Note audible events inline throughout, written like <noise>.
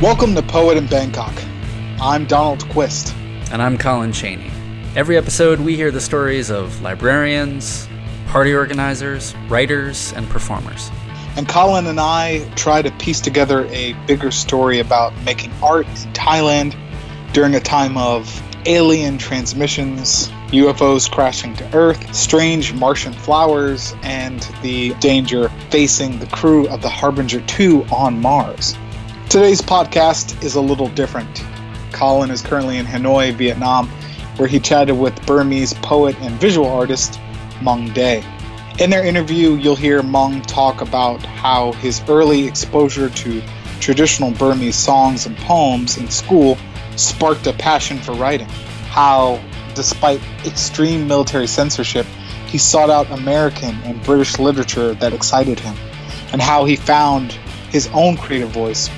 Welcome to Poet in Bangkok. I'm Donald Quist. And I'm Colin Cheney. Every episode, we hear the stories of librarians, party organizers, writers, and performers. And Colin and I try to piece together a bigger story about making art in Thailand during a time of alien transmissions, UFOs crashing to Earth, strange Martian flowers, and the danger facing the crew of the Harbinger 2 on Mars. Today's podcast is a little different. Colin is currently in Hanoi, Vietnam, where he chatted with Burmese poet and visual artist Maung Day. In their interview, you'll hear Maung talk about how his early exposure to traditional Burmese songs and poems in school sparked a passion for writing. How, despite extreme military censorship, he sought out American and British literature that excited him, and how he found his own creative voice.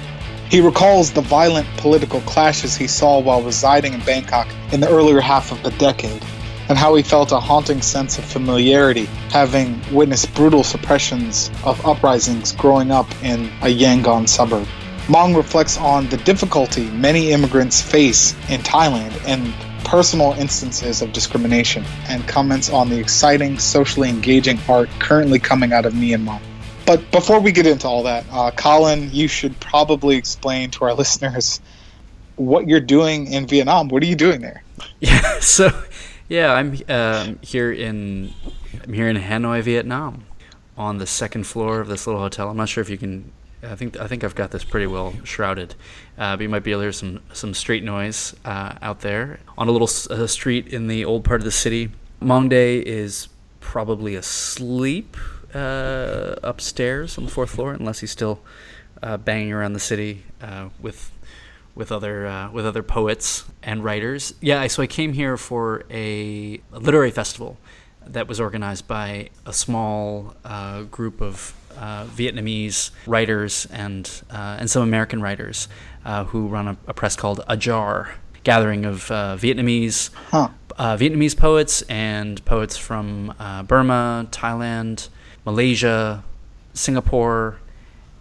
He recalls the violent political clashes he saw while residing in Bangkok in the earlier half of the decade, and how he felt a haunting sense of familiarity, having witnessed brutal suppressions of uprisings growing up in a Yangon suburb. Maung reflects on the difficulty many immigrants face in Thailand and personal instances of discrimination, and comments on the exciting, socially engaging art currently coming out of Myanmar. But before we get into all that, uh, Colin, you should probably explain to our <laughs> listeners what you're doing in Vietnam. What are you doing there? <laughs> Yeah, so yeah, I'm um, here in I'm here in Hanoi, Vietnam, on the second floor of this little hotel. I'm not sure if you can I think I think I've got this pretty well shrouded, uh, but you might be able to hear some some street noise uh, out there on a little street in the old part of the city. Maung Day is probably asleep uh, upstairs on the fourth floor, unless he's still uh, banging around the city uh, with with other with other poets and writers. Yeah, so I came here for a, literary festival that was organized by a small group of uh, Vietnamese writers and uh, and some American writers uh, who run a, a, press called Ajar, gathering of uh, Vietnamese huh. Uh, Vietnamese poets and poets from uh, Burma, Thailand, Malaysia, Singapore,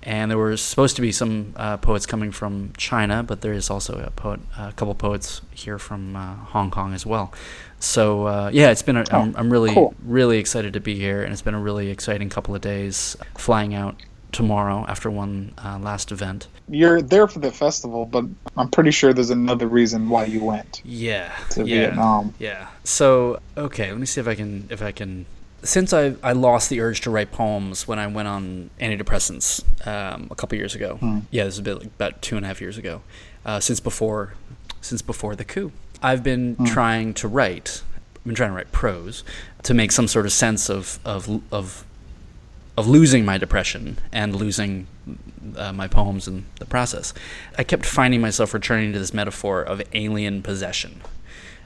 and there were supposed to be some poets coming from China, but there is also a poet, a couple poets here from Hong Kong as well. So uh, yeah, it's been. A, I'm, I'm really cool. really excited to be here, and it's been a really exciting couple of days. Flying out tomorrow after one uh, last event. You're there for the festival, but I'm pretty sure there's another reason why you went. Yeah, to yeah, Vietnam. Yeah. So okay, let me see if I can if I can. Since I I lost the urge to write poems when I went on antidepressants um, a couple years ago. Hmm. Yeah, this is a bit like about two and a half years ago. Uh, since before, since before the coup. I've been mm. trying to write. I've been trying to write prose to make some sort of sense of of of of losing my depression and losing uh, my poems in the process. I kept finding myself returning to this metaphor of alien possession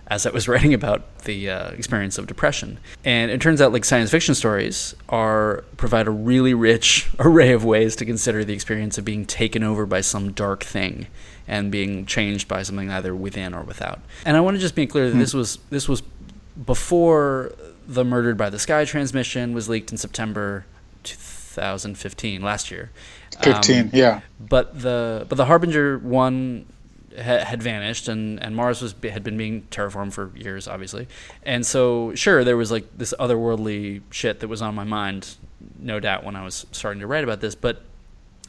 as I was <laughs> writing about the uh, experience of depression. And it turns out like science fiction stories are provide a really rich <laughs> array of ways to consider the experience of being taken over by some dark thing and being changed by something either within or without. And I want to just be clear that hmm. this was this was before the Murdered by the Sky transmission was leaked in September 2015, last year. 15, um, yeah. But the but the Harbinger one had vanished, and, and Mars was had been being terraformed for years, obviously. And so, sure, there was like this otherworldly shit that was on my mind, no doubt, when I was starting to write about this. But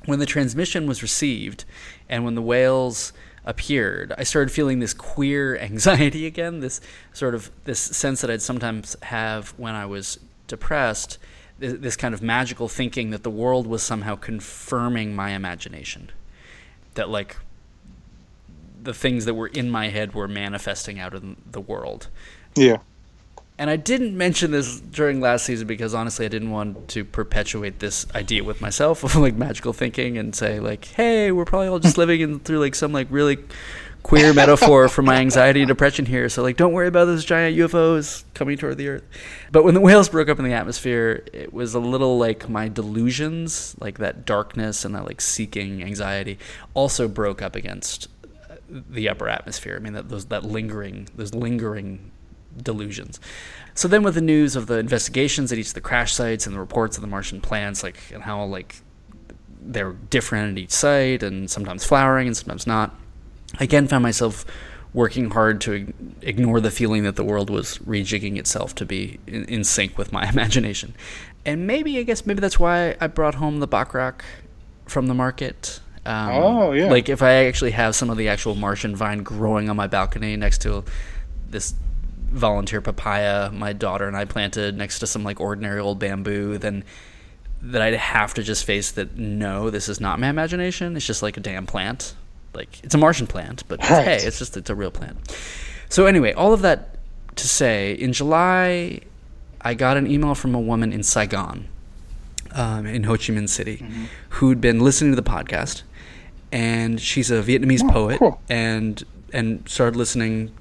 when the transmission was received, and when the whales appeared, I started feeling this queer <laughs> anxiety again. This sort of this sense that I'd sometimes have when I was depressed. This kind of magical thinking that the world was somehow confirming my imagination. That like the things that were in my head were manifesting out in the world. Yeah. And I didn't mention this during last season because honestly, I didn't want to perpetuate this idea with myself <laughs> of like magical thinking and say like, "Hey, we're probably all just <laughs> living in through like some like really queer metaphor for my anxiety and depression here. So like, don't worry about those giant UFOs coming toward the Earth." But when the whales broke up in the atmosphere, it was a little like my delusions, like that darkness and that like seeking anxiety, also broke up against the upper atmosphere. I mean, that those that lingering, those lingering delusions. So then, with the news of the investigations at each of the crash sites and the reports of the Martian plants, like and how like they're different at each site and sometimes flowering and sometimes not. I again found myself working hard to ignore the feeling that the world was rejigging itself to be in, in sync with my <laughs> imagination. And maybe, I guess, maybe that's why I brought home the Bachrach from the market. Um, oh, yeah. Like if I actually have some of the actual Martian vine growing on my balcony next to this volunteer papaya my daughter and I planted next to some like ordinary old bamboo, then that I'd have to just face that no, this is not my imagination. It's just like a damn plant. Like it's a Martian plant, but right. hey, it's just it's a real plant. So anyway, all of that to say, in July, I got an email from a woman in Saigon, um, in Ho Chi Minh City, mm-hmm. who'd been listening to the podcast, and she's a Vietnamese oh, poet, cool. and and started listening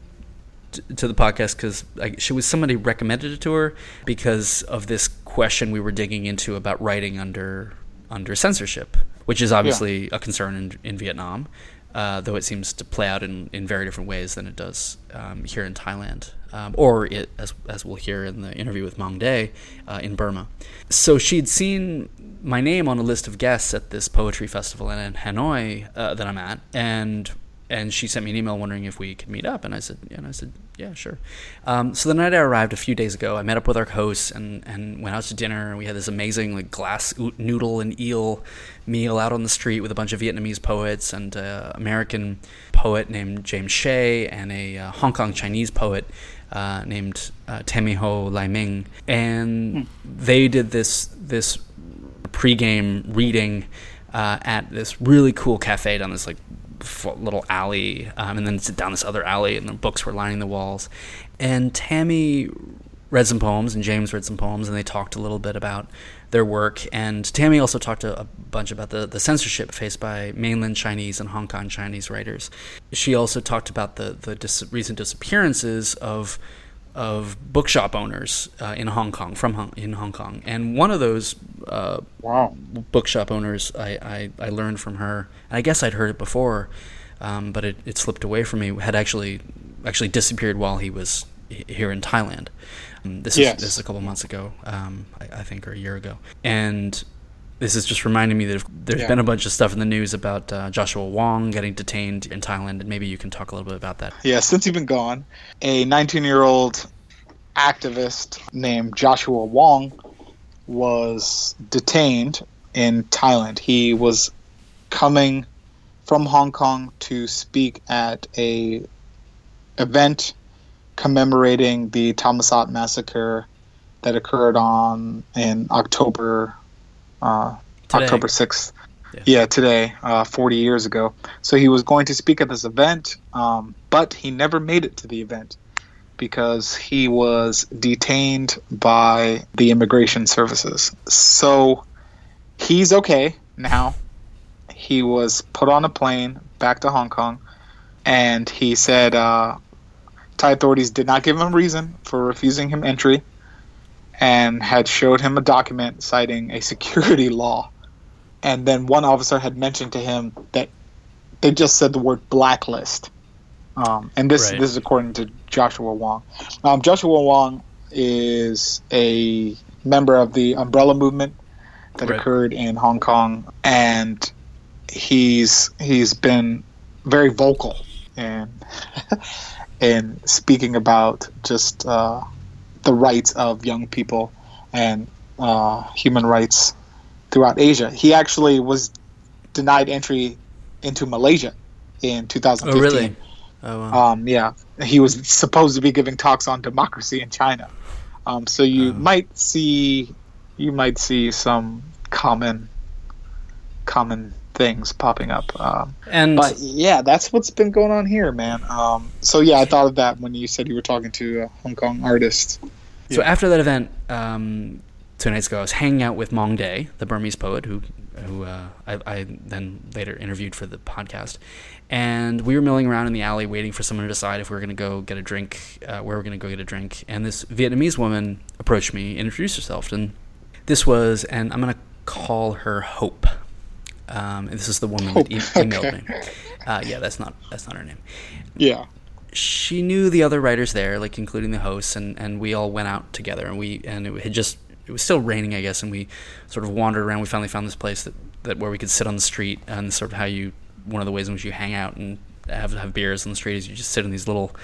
to the podcast because she was somebody recommended it to her because of this question we were digging into about writing under under censorship, which is obviously yeah. a concern in, in Vietnam, uh, though it seems to play out in, in very different ways than it does um, here in Thailand, um, or it, as as we'll hear in the interview with Maung Day uh, in Burma. So she'd seen my name on a list of guests at this poetry festival in Hanoi uh, that I'm at, and and she sent me an email wondering if we could meet up, and I said, yeah, and I said, yeah, sure. Um, so the night I arrived a few days ago, I met up with our hosts and, and went out to dinner, and we had this amazing like glass noodle and eel meal out on the street with a bunch of Vietnamese poets and an American poet named James Shea and a uh, Hong Kong Chinese poet uh, named uh, Tammy Ho Lai Ming, and hmm. they did this this pregame reading uh, at this really cool cafe down this like little alley, um, and then down this other alley, and the books were lining the walls. And Tammy read some poems, and James read some poems, and they talked a little bit about their work. And Tammy also talked a, a bunch about the, the censorship faced by mainland Chinese and Hong Kong Chinese writers. She also talked about the the dis- recent disappearances of of bookshop owners uh, in Hong Kong from Hong, in Hong Kong, and one of those uh, wow. bookshop owners I, I, I, learned from her. And I guess I'd heard it before, um, but it, it slipped away from me. Had actually actually disappeared while he was here in Thailand. Um, this yes. is this is a couple months ago, um, I, I, think, or a year ago, and. This is just reminding me that there's yeah. been a bunch of stuff in the news about uh, Joshua Wong getting detained in Thailand, and maybe you can talk a little bit about that. Yeah, since he's been gone, a 19 year old activist named Joshua Wong was detained in Thailand. He was coming from Hong Kong to speak at a event commemorating the Thammasat massacre that occurred on in October uh, October sixth. Yeah. yeah. today, uh, 40 years ago. So he was going to speak at this event, um, but he never made it to the event because he was detained by the immigration services. So he's okay now. He was put on a plane back to Hong Kong, and he said uh, Thai authorities did not give him a reason for refusing him entry and had showed him a document citing a security <laughs> law. And then one officer had mentioned to him that they just said the word blacklist. Um, and this right. this is according to Joshua Wong. Um, Joshua Wong is a member of the Umbrella movement that right. occurred in Hong Kong, and he's he's been very vocal in <laughs> in speaking about just uh, the rights of young people and uh, human rights throughout Asia. He actually was denied entry into Malaysia in 2015. Oh, really? Oh, wow. Um, yeah, he was supposed to be giving talks on democracy in China. Um, so you oh. might see you might see some common common things popping up. Um, and but yeah, that's what's been going on here, man. Um, so yeah, I thought of that when you said you were talking to a Hong Kong artist. So yeah. after that event, um, two nights ago, I was hanging out with Maung Day, the Burmese poet who who uh, I, I, then later interviewed for the podcast, and we were milling around in the alley waiting for someone to decide if we were going to go get a drink, uh, where we are going to go get a drink. And this Vietnamese woman approached me, and introduced herself, and this was, and I'm going to call her Hope. Um, this is the woman Hope. that e- emailed okay. me. Uh, yeah, that's not that's not her name. Yeah. She knew the other writers there, like including the hosts, and, and we all went out together, and we and it had just it was still raining, I guess, and we sort of wandered around. We finally found this place that that where we could sit on the street and sort of how you one of the ways in which you hang out and have have beers on the street is you just sit in these little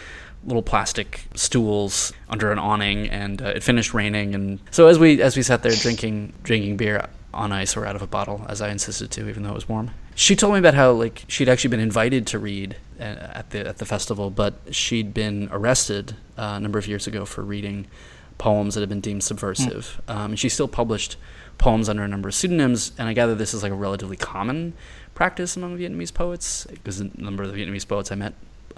little plastic stools under an awning and uh, it finished raining and so as we as we sat there drinking drinking beer on ice or out of a bottle as I insisted to even though it was warm. She told me about how like she'd actually been invited to read uh, at the at the festival but she'd been arrested uh, a number of years ago for reading poems that had been deemed subversive. Mm. um, and she still published poems under a number of pseudonyms and I gather this is like a relatively common practice among Vietnamese poets. Because a number of the Vietnamese poets I met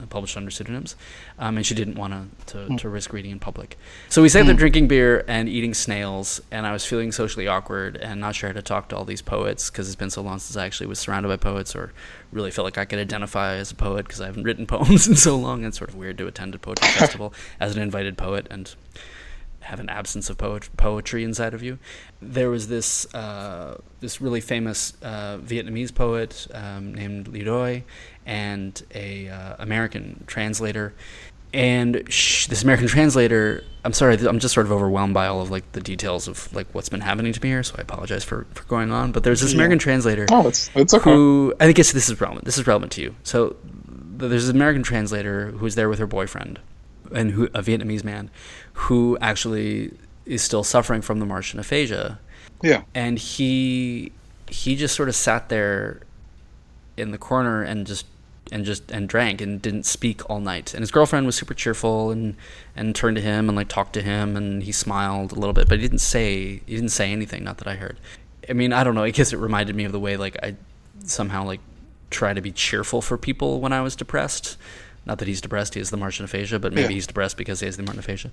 published under pseudonyms, um, and she didn't want to, mm. to risk reading in public. So we sat there hmm. drinking beer and eating snails, and I was feeling socially awkward and not sure how to talk to all these poets because it's been so long since I actually was surrounded by poets or really felt like I could identify as a poet because I haven't written <laughs> poems in so long. It's sort of weird to attend a poetry <laughs> festival as an invited poet and have an absence of poetry inside of you. There was this uh, this really famous uh, Vietnamese poet um, named Ly Doi and a uh, American translator. And sh- this American translator, I'm sorry, I'm just sort of overwhelmed by all of like the details of like what's been happening to me here, so I apologize for, for going on. But there's this American translator oh, it's, it's okay. who I think this is relevant. This is relevant to you. So there's an American translator who's there with her boyfriend, and who a Vietnamese man, who actually is still suffering from the Martian aphasia. Yeah. And he he just sort of sat there in the corner and just and just and drank and didn't speak all night. And his girlfriend was super cheerful and and turned to him and like talked to him and he smiled a little bit, but he didn't say he didn't say anything. Not that I heard. I mean, I don't know. I guess it reminded me of the way like I somehow like try to be cheerful for people when I was depressed. Not that he's depressed; he has the Martian aphasia, but maybe yeah. he's depressed because he has the Martian aphasia.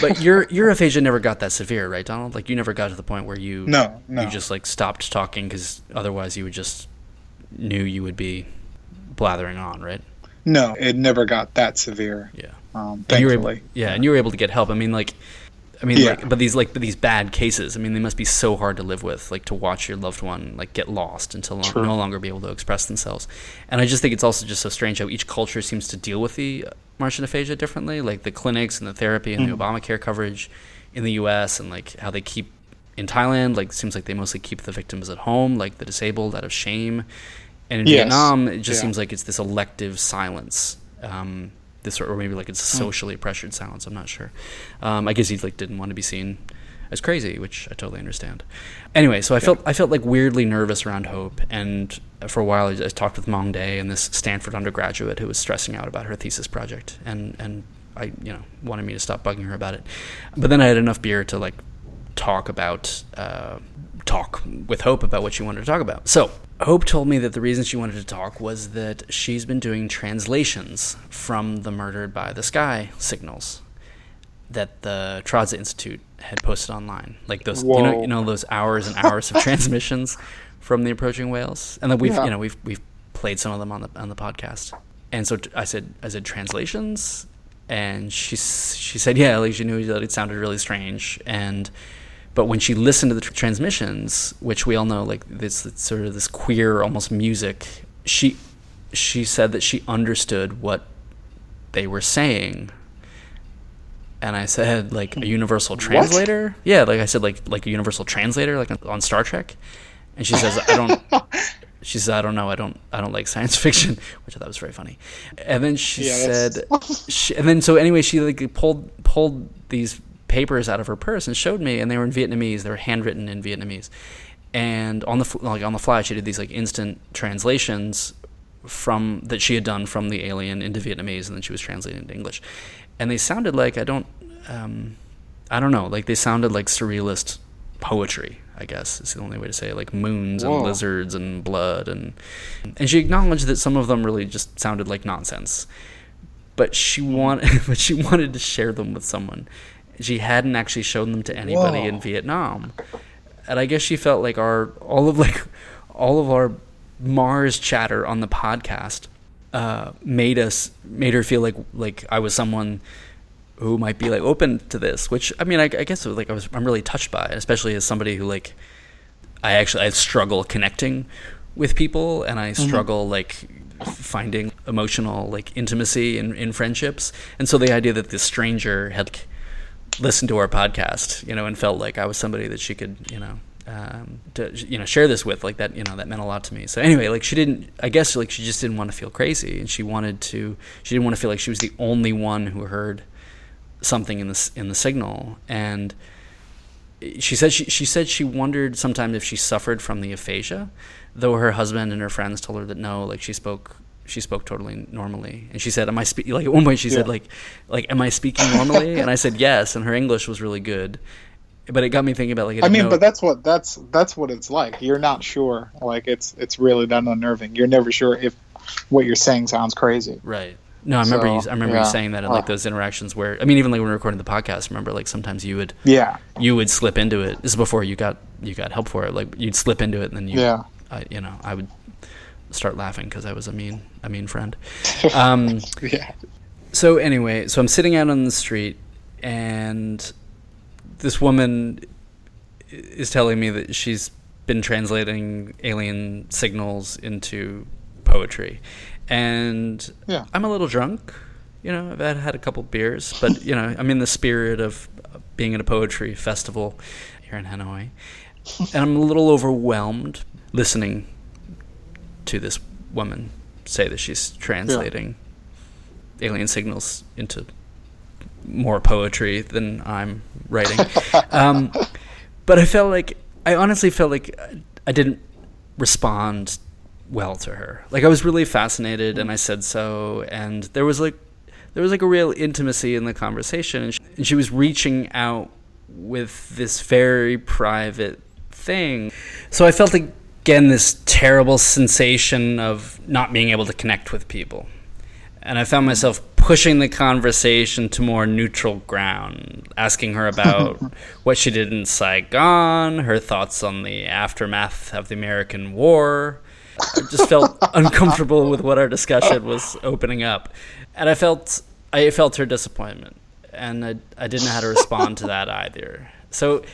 But your your aphasia never got that severe, right, Donald? Like you never got to the point where you no, no. you just like stopped talking because otherwise you would just knew you would be blathering on, right? No, it never got that severe. Yeah. Um, thankfully. You were able, yeah, and you were able to get help. I mean, like, I mean, yeah. like, but these like but these bad cases. I mean, they must be so hard to live with. Like to watch your loved one like get lost and to lo- no longer be able to express themselves. And I just think it's also just so strange how each culture seems to deal with the Martian aphasia differently. Like the clinics and the therapy and mm-hmm. the Obamacare coverage in the U.S. and like how they keep in Thailand. Like it seems like they mostly keep the victims at home, like the disabled, out of shame. And in yes. Vietnam, it just yeah. seems like it's this elective silence. Um, this or maybe like it's a hmm. socially pressured silence. I'm not sure. Um, I guess he like didn't want to be seen as crazy, which I totally understand. Anyway, so I yeah. felt I felt like weirdly nervous around Hope, and for a while I, I talked with Maung Day and this Stanford undergraduate who was stressing out about her thesis project, and and I you know wanted me to stop bugging her about it, but then I had enough beer to like talk about uh, talk with Hope about what she wanted to talk about. So Hope told me that the reason she wanted to talk was that she's been doing translations from the Murdered by the Sky signals that the Traza Institute had posted online, like those you know you know those hours and hours of <laughs> transmissions from the approaching whales, and then we've yeah. you know we've we've played some of them on the on the podcast. And so I said I said translations, and she she said yeah, like she knew that it sounded really strange, and but when she listened to the tr- transmissions, which we all know, like this, sort of this queer, almost music, she she said that she understood what they were saying. And I said, like a universal translator. What? Yeah, like I said, like like a universal translator, like on Star Trek. And she says, I don't. <laughs> she says, I don't know. I don't. I don't like science fiction, <laughs> which I thought was very funny. And then she yeah, said, she, and then so anyway, she like pulled pulled these papers out of her purse and showed me, and they were in Vietnamese. They were handwritten in Vietnamese, and on the like on the fly, she did these like instant translations from that she had done from the alien into Vietnamese, and then she was translating into English, and they sounded like I don't, um, I don't know, like they sounded like surrealist poetry. I guess is the only way to say it, like moons Whoa. and lizards and blood and and she acknowledged that some of them really just sounded like nonsense but she wanted <laughs> but she wanted to share them with someone she hadn't actually shown them to anybody Whoa. in Vietnam. And I guess she felt like our all of <laughs> like all of our Mars chatter on the podcast uh, made us made her feel like like I was someone who might be like open to this. Which I mean, I, I guess like I was I'm really touched by it, especially as somebody who like I actually I struggle connecting with people and I mm-hmm. struggle mm-hmm. like finding emotional like intimacy in, in friendships. And so the idea that this stranger had listened to our podcast, you know, and felt like I was somebody that she could, you know, um, to you know share this with like that you know that meant a lot to me. So anyway like she didn't i guess like she just didn't want to feel crazy and she wanted to she didn't want to feel like she was the only one who heard something in the in the signal. And she said she, she said she wondered sometimes if she suffered from the aphasia though her husband and her friends told her that no like she spoke she spoke totally normally and she said am i speaking like at one point she yeah. said like like am i speaking normally and i said yes and her english was really good but it got me thinking about like I mean, know. but that's what that's that's what it's like. You're not sure. Like it's it's really that unnerving. You're never sure if what you're saying sounds crazy. Right. No, I remember so, you. I remember yeah. you saying that in like uh. those interactions where I mean, even like when we were recording the podcast. Remember, like sometimes you would yeah you would slip into it. This is before you got you got help for it. Like you'd slip into it and then you yeah I, you know I would start laughing because I was a mean a mean friend. <laughs> Um, yeah. So anyway, so I'm sitting out on the street and this woman is telling me that she's been translating alien signals into poetry, and yeah. I'm a little drunk. You know, I've had, had a couple beers, but you know, I'm in the spirit of being at a poetry festival here in Hanoi, and I'm a little overwhelmed listening to this woman say that she's translating yeah. alien signals into more poetry than I'm writing. <laughs> um, but I felt like I honestly felt like I didn't respond well to her. Like I was really fascinated, and I said so, and there was like there was like a real intimacy in the conversation, and she, and she was reaching out with this very private thing. So I felt again this terrible sensation of not being able to connect with people and I found myself pushing the conversation to more neutral ground, asking her about <laughs> what she did in Saigon, her thoughts on the aftermath of the American War. I just felt <laughs> uncomfortable with what our discussion was opening up, and I felt I felt her disappointment, and I, I didn't know how to respond to that either. So.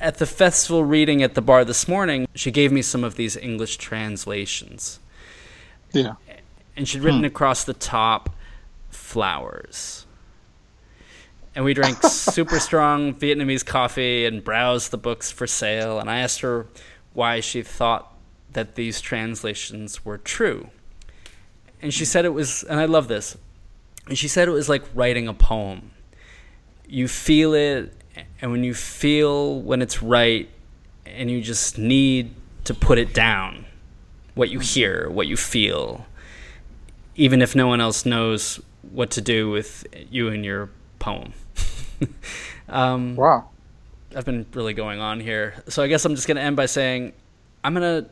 At the festival reading at the bar this morning, she gave me some of these English translations. Yeah and she'd written hmm. across the top flowers. And we drank <laughs> super strong Vietnamese coffee and browsed the books for sale. And I asked her why she thought that these translations were true. And she said it was, and I love this, and she said it was like writing a poem. You feel it, and when you feel when it's right, and you just need to put it down, what you hear, what you feel, even if no one else knows what to do with you and your poem. <laughs> um, wow. I've been really going on here. So I guess I'm just going to end by saying I'm going to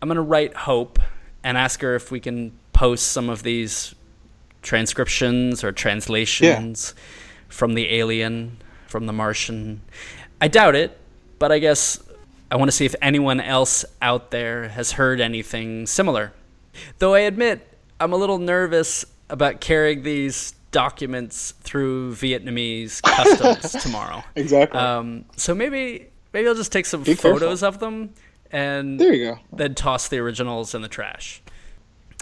I'm going to write Hope and ask her if we can post some of these transcriptions or translations yeah. from the alien, from the Martian. I doubt it, but I guess I want to see if anyone else out there has heard anything similar. Though I admit I'm a little nervous about carrying these documents through Vietnamese <laughs> customs tomorrow. Exactly. Um, so maybe maybe I'll just take some Be photos careful. of them and there you go. Then toss the originals in the trash.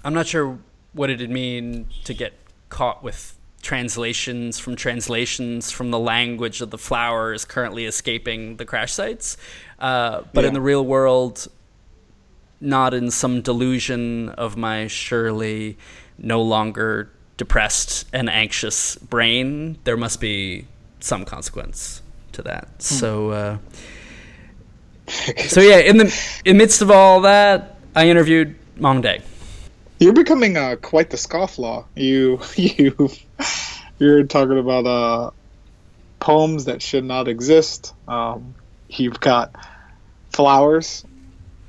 I'm not sure what it'd mean to get caught with translations from translations from the language of the flowers currently escaping the crash sites. Uh, but yeah. in the real world, not in some delusion of my surely no longer depressed and anxious brain. There must be some consequence to that. Hmm. So, uh, so yeah, in the in midst of all that, I interviewed Maung Day. You're becoming uh, quite the scofflaw. You <laughs> you you're talking about uh, poems that should not exist. Um, you've got flowers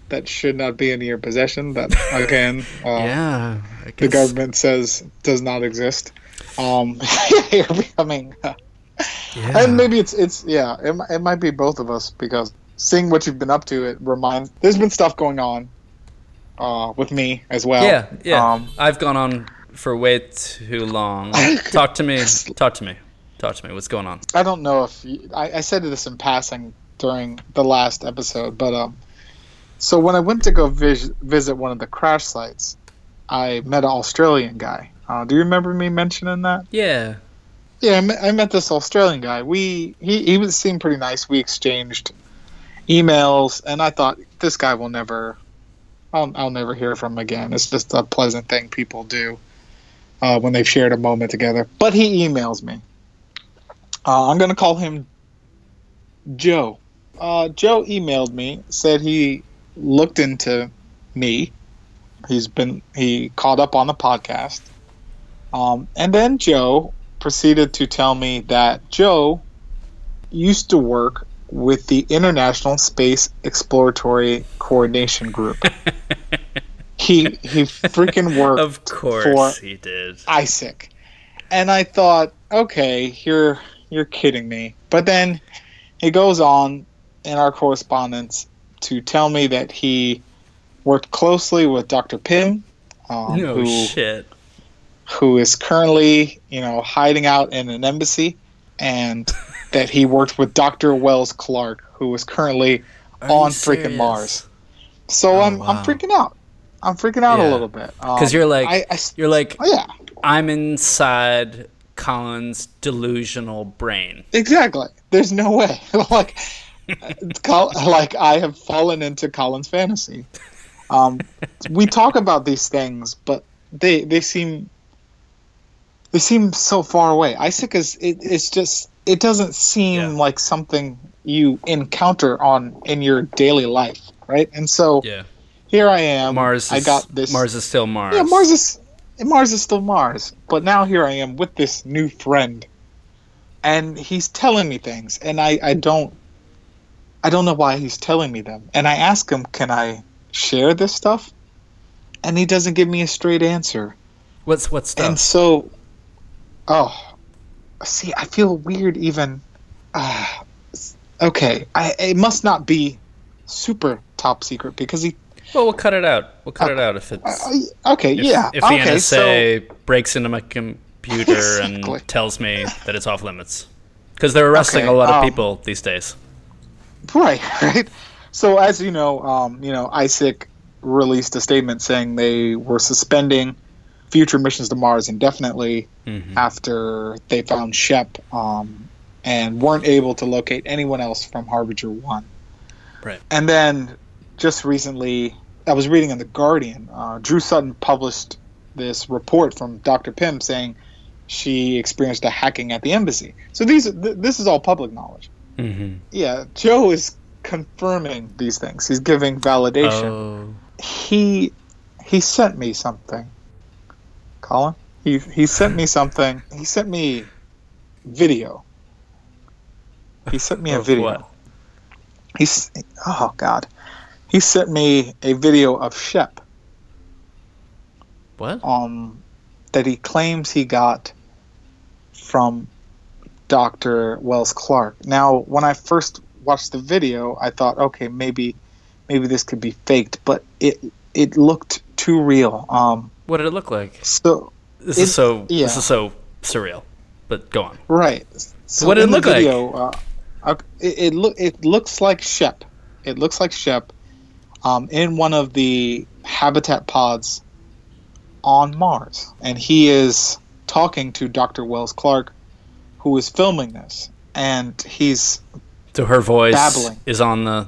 that should not be in your possession. That again, <laughs> uh, yeah, the government says does not exist. Um, <laughs> you're becoming, uh, yeah. and maybe it's it's yeah, it, it might be both of us because seeing what you've been up to, it reminds. There's been stuff going on uh, with me as well. Yeah, yeah. Um, I've gone on for way too long. <laughs> talk to me. Talk to me. Talk to me. What's going on? I don't know if you, I, I said this in passing during the last episode, but um, so when I went to go vis- visit one of the crash sites, I met an Australian guy. Uh, do you remember me mentioning that? Yeah. Yeah, I met, I met this Australian guy. We he he was seemed pretty nice. We exchanged emails, and I thought this guy will never, I'll, I'll never hear from him again. It's just a pleasant thing people do uh, when they've shared a moment together. But he emails me. Uh, I'm going to call him Joe. Uh, Joe emailed me, said he looked into me. He's been he caught up on the podcast, um, and then Joe proceeded to tell me that Joe used to work with the International Space Exploratory Coordination Group. <laughs> he he freaking worked Of course for he did. ISECG. And I thought, okay, you're you're kidding me. But then he goes on in our correspondence to tell me that he worked closely with Dr. Pym, um, no who shit. who is currently, you know, hiding out in an embassy, and <laughs> that he worked with Dr. Wells Clark, who is currently Are on freaking? Mars. So Oh, I'm wow. I'm freaking out. I'm freaking out Yeah. a little bit Because you're like I, I you're like oh, yeah, I'm inside Colin's delusional brain. exactly. There's no way. <laughs> like, Col- like I have fallen into Colin's fantasy. Um, we talk about these things, but they they seem they seem so far away. Isaac is it, it's just it doesn't seem Yeah. like something you encounter on in your daily life, right? And so Yeah. here I am. Mars. Is, I got this. Mars is still Mars. Yeah, Mars is Mars is still Mars, but now here I am with this new friend, and he's telling me things, and I I don't I don't know why he's telling me them, and I ask him, can I share this stuff, and he doesn't give me a straight answer, What's what stuff? and so, oh, see, I feel weird even. Uh, okay, I it must not be super top secret because he. well, we'll cut it out. We'll cut it out if it's Uh, okay, if, yeah. if the okay, so NSA breaks into my computer Exactly. and tells me that it's off limits. Because they're arresting Okay, a lot of um, people these days. Right, <laughs> right. So as you know, um, you know, ISECG released a statement saying they were suspending future missions to Mars indefinitely Mhm. after they found Shep um, and weren't able to locate anyone else from Harbinger One. Right. And then just recently, I was reading in the Guardian. Uh, Drew Sutton published this report from Dr. Pym saying she experienced a hacking at the embassy. So these, th- this is all public knowledge hmm yeah, Joe is confirming these things. He's giving validation. Oh, He he sent me something. Colin, he he sent me something. He sent me video. He sent me a video. what? He's oh god. He sent me a video of Shep what? um that he claims he got from Dr. Wells Clark. Now, when I first watched the video, I thought, okay, maybe maybe this could be faked, but it it looked too real. Um What did it look like? so This is so. yeah. This is so surreal. But go on. right. So What did it look like? video, Uh, uh, it, it look it looks like Shep. It looks like Shep um, in one of the habitat pods on Mars, and he is talking to Dr. Wells Clark, who is filming this, and he's So her voice Babbling. is on the.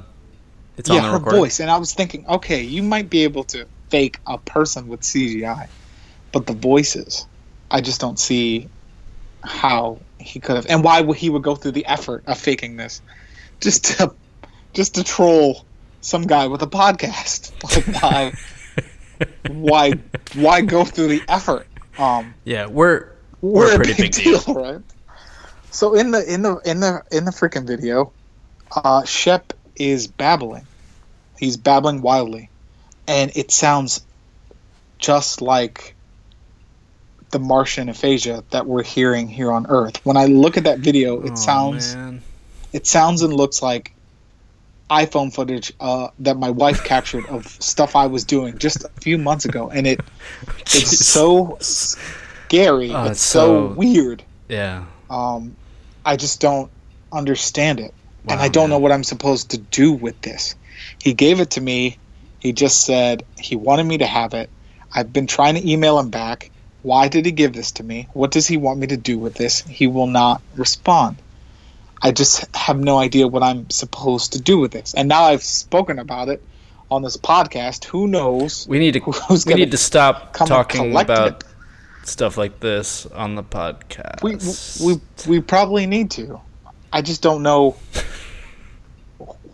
It's on yeah, the her recording. voice. And I was thinking, okay, you might be able to fake a person with CGI, but the voices, I just don't see how he could have, and why would he would go through the effort of faking this, just to, just to troll some guy with a podcast. <laughs> Like why, why, why go through the effort? Um, Yeah, we're we're, We're a pretty big, big deal. deal, right? So in the in the in the in the freaking video, uh, Shep is babbling. He's babbling wildly, and it sounds just like the Martian aphasia that we're hearing here on Earth. When I look at that video, it Oh, sounds man. it sounds and looks like iPhone footage uh, that my wife captured of <laughs> stuff I was doing just a few months ago, and it <laughs> it's so scary. Oh, it's it's so, so- weird. Yeah. Um, I just don't understand it, and I don't know what I'm supposed to do with this. He gave it to me. He just said he wanted me to have it. I've been trying to email him back. Why did he give this to me? What does he want me to do with this? He will not respond. I just have no idea what I'm supposed to do with this. And now I've spoken about it on this podcast. Who knows? We need to who's we need to stop talking about it. stuff like this on the podcast. We we we probably need to. I just don't know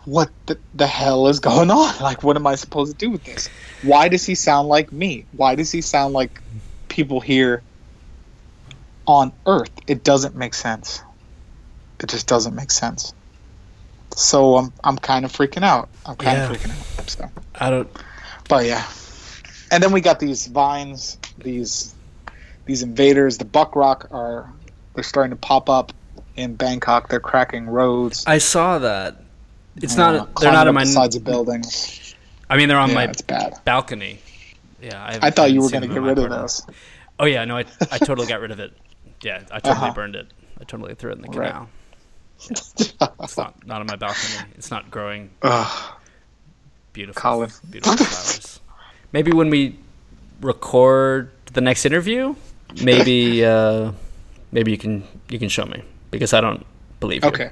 what the, the hell is going on. <laughs> Like, what am I supposed to do with this? Why does he sound like me? Why does he sound like people here on Earth? It doesn't make sense. It just doesn't make sense. So I'm I'm kind of freaking out. I'm kind Yeah. of freaking out. So. I don't. But yeah, and then we got these vines, these these invaders. The Buck Rock are they're starting to pop up in Bangkok. They're cracking roads. I saw that. It's not. They're not up on my. sides of buildings. I mean, they're on yeah, my it's bad. balcony. Yeah, I, I thought you were going to get rid of portal. those. Oh yeah, no, I I totally <laughs> got rid of it. Yeah, I totally Uh-huh. burned it. I totally threw it in the Right. canal. <laughs> It's not not on my balcony. It's not growing Ugh. beautiful, Colin. beautiful flowers. Maybe when we record the next interview, maybe uh, maybe you can you can show me because I don't believe you. okay.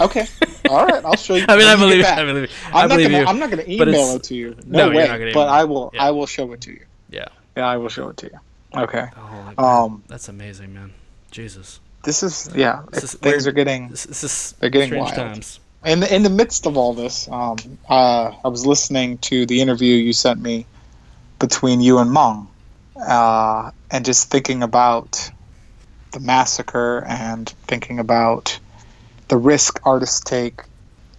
Okay. All right. I'll show you. <laughs> I mean, I believe. I believe, I I'm not believe gonna. you. I'm not gonna email it to you. No, No, you're way. but I will. Yeah. I will show it to you. Yeah. Yeah, I will show it to you. Okay. Oh, Um, that's amazing, man. Jesus, This is yeah. This is things are getting this, this is They're getting wild. times. in the, in the midst of all this, um, uh, I was listening to the interview you sent me between you and Maung, uh, and just thinking about the massacre and thinking about the risk artists take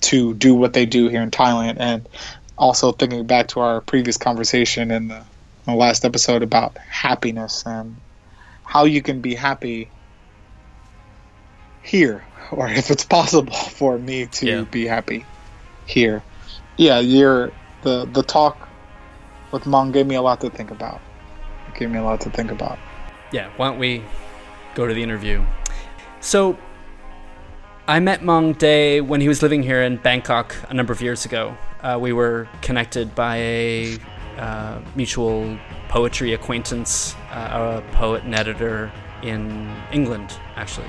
to do what they do here in Thailand, and also thinking back to our previous conversation in the, in the last episode about happiness and how you can be happy here, or if it's possible <laughs> for me to Yeah. be happy here. Yeah, you're the the talk with Maung gave me a lot to think about. It gave me a lot to think about. Yeah, why don't we go to the interview? So, I met Maung Day when he was living here in Bangkok a number of years ago. Uh, we were connected by a uh, mutual poetry acquaintance, uh, a poet and editor in England, actually.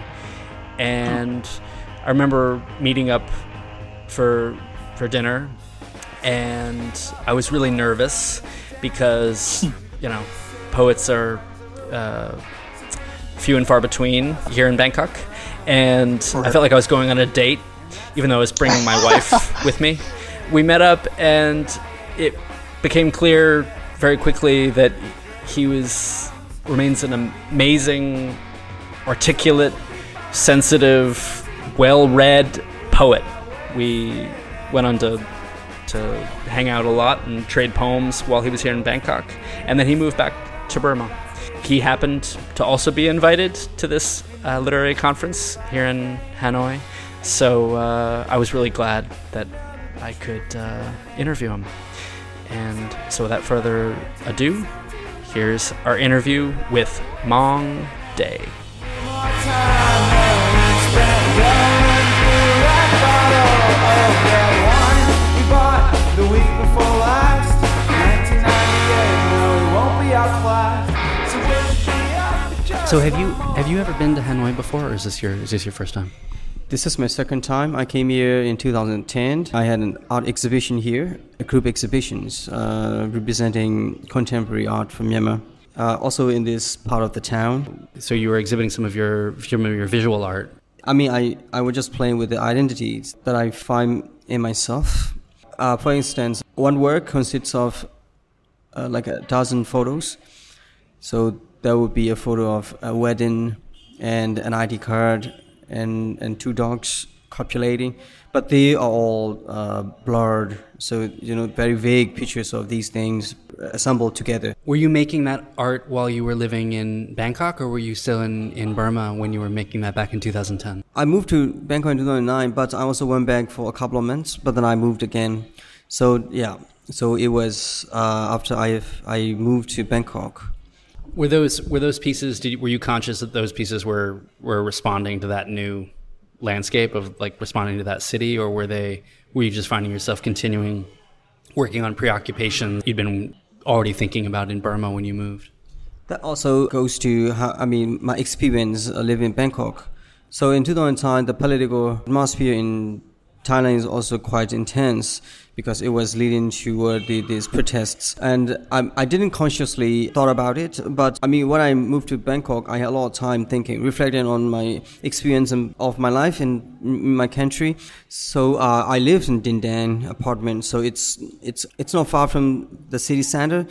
And I remember meeting up for for dinner, and I was really nervous because you know poets are uh, few and far between here in Bangkok, and I felt like I was going on a date, even though I was bringing my wife <laughs> with me. We met up, and it became clear very quickly that he was remains an amazing, articulate, sensitive, well-read poet. We went on to to hang out a lot and trade poems while he was here in Bangkok, and then he moved back to Burma. He happened to also be invited to this uh, literary conference here in Hanoi, so uh, I was really glad that I could uh, interview him. And so, without further ado, here's our interview with Maung Day. So, have you have you ever been to Hanoi before, or is this your is this your first time? This is my second time. I came here in 2010. I had an art exhibition here, a group exhibitions uh, representing contemporary art from Myanmar. Uh, also in this part of the town. So, you were exhibiting some of your some of your visual art. I mean, I, I was just playing with the identities that I find in myself. Uh, for instance, one work consists of uh, like a dozen photos. So there would be a photo of a wedding and an ID card and, and two dogs copulating, but they are all uh, blurred. So, you know, very vague pictures of these things assembled together. Were you making that art while you were living in Bangkok, or were you still in, in Burma when you were making that back in 2010? I moved to Bangkok in 2009, but I also went back for a couple of months, but then I moved again. So yeah, so it was uh, after I I moved to Bangkok. Were those were those pieces? Did were you conscious that those pieces were were responding to that new landscape of like responding to that city, or were they were you just finding yourself continuing working on preoccupations you'd been already thinking about in Burma when you moved? That also goes to how I mean my experience living in Bangkok. So in 2010, the political atmosphere in Thailand is also quite intense because it was leading toward the, these protests. And I, I didn't consciously thought about it, but I mean, when I moved to Bangkok, I had a lot of time thinking, reflecting on my experience of my life in, in my country. So uh, I lived in Din Daeng apartment, so it's it's it's not far from the city center.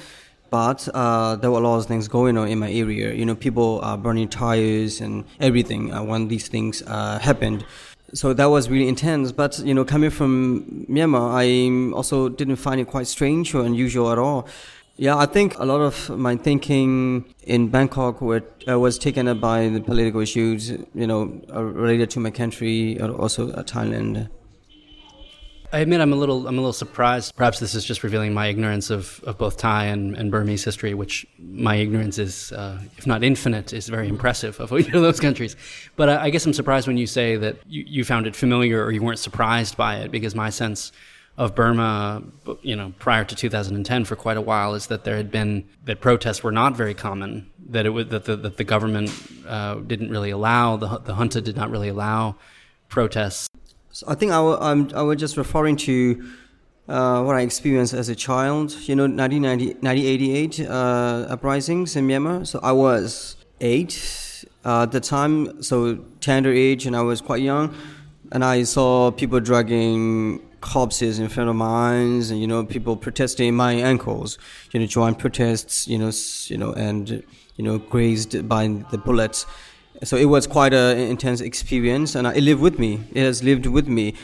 But uh, there were a lot of things going on in my area. You know, people are burning tires and everything uh, when these things uh, happened so that was really intense. But you know, coming from Myanmar, I also didn't find it quite strange or unusual at all. Yeah, I think a lot of my thinking in Bangkok were, uh, was taken up by the political issues, you know, uh, related to my country, also uh, Thailand. I admit I'm a little I'm a little surprised. Perhaps this is just revealing my ignorance of, of both Thai and, and Burmese history, which my ignorance is, uh, if not infinite, is very impressive of <laughs> those countries. But I, I guess I'm surprised when you say that you, you found it familiar or you weren't surprised by it, because my sense of Burma, you know, prior to 2010 for quite a while is that there had been that protests were not very common. That it was that the, that the government uh, didn't really allow the the junta did not really allow protests so I think I, I'm, I was just referring to uh, what I experienced as a child. You know, 1990, 1988 uh, uprisings in Myanmar. So I was eight uh, at the time, so tender age, and I was quite young. And I saw people dragging corpses in front of mines, and you know, people protesting my ankles. You know, joint protests. You know, you know, and you know, grazed by the bullets so it was quite an intense experience, and it lived with me. It has lived with me.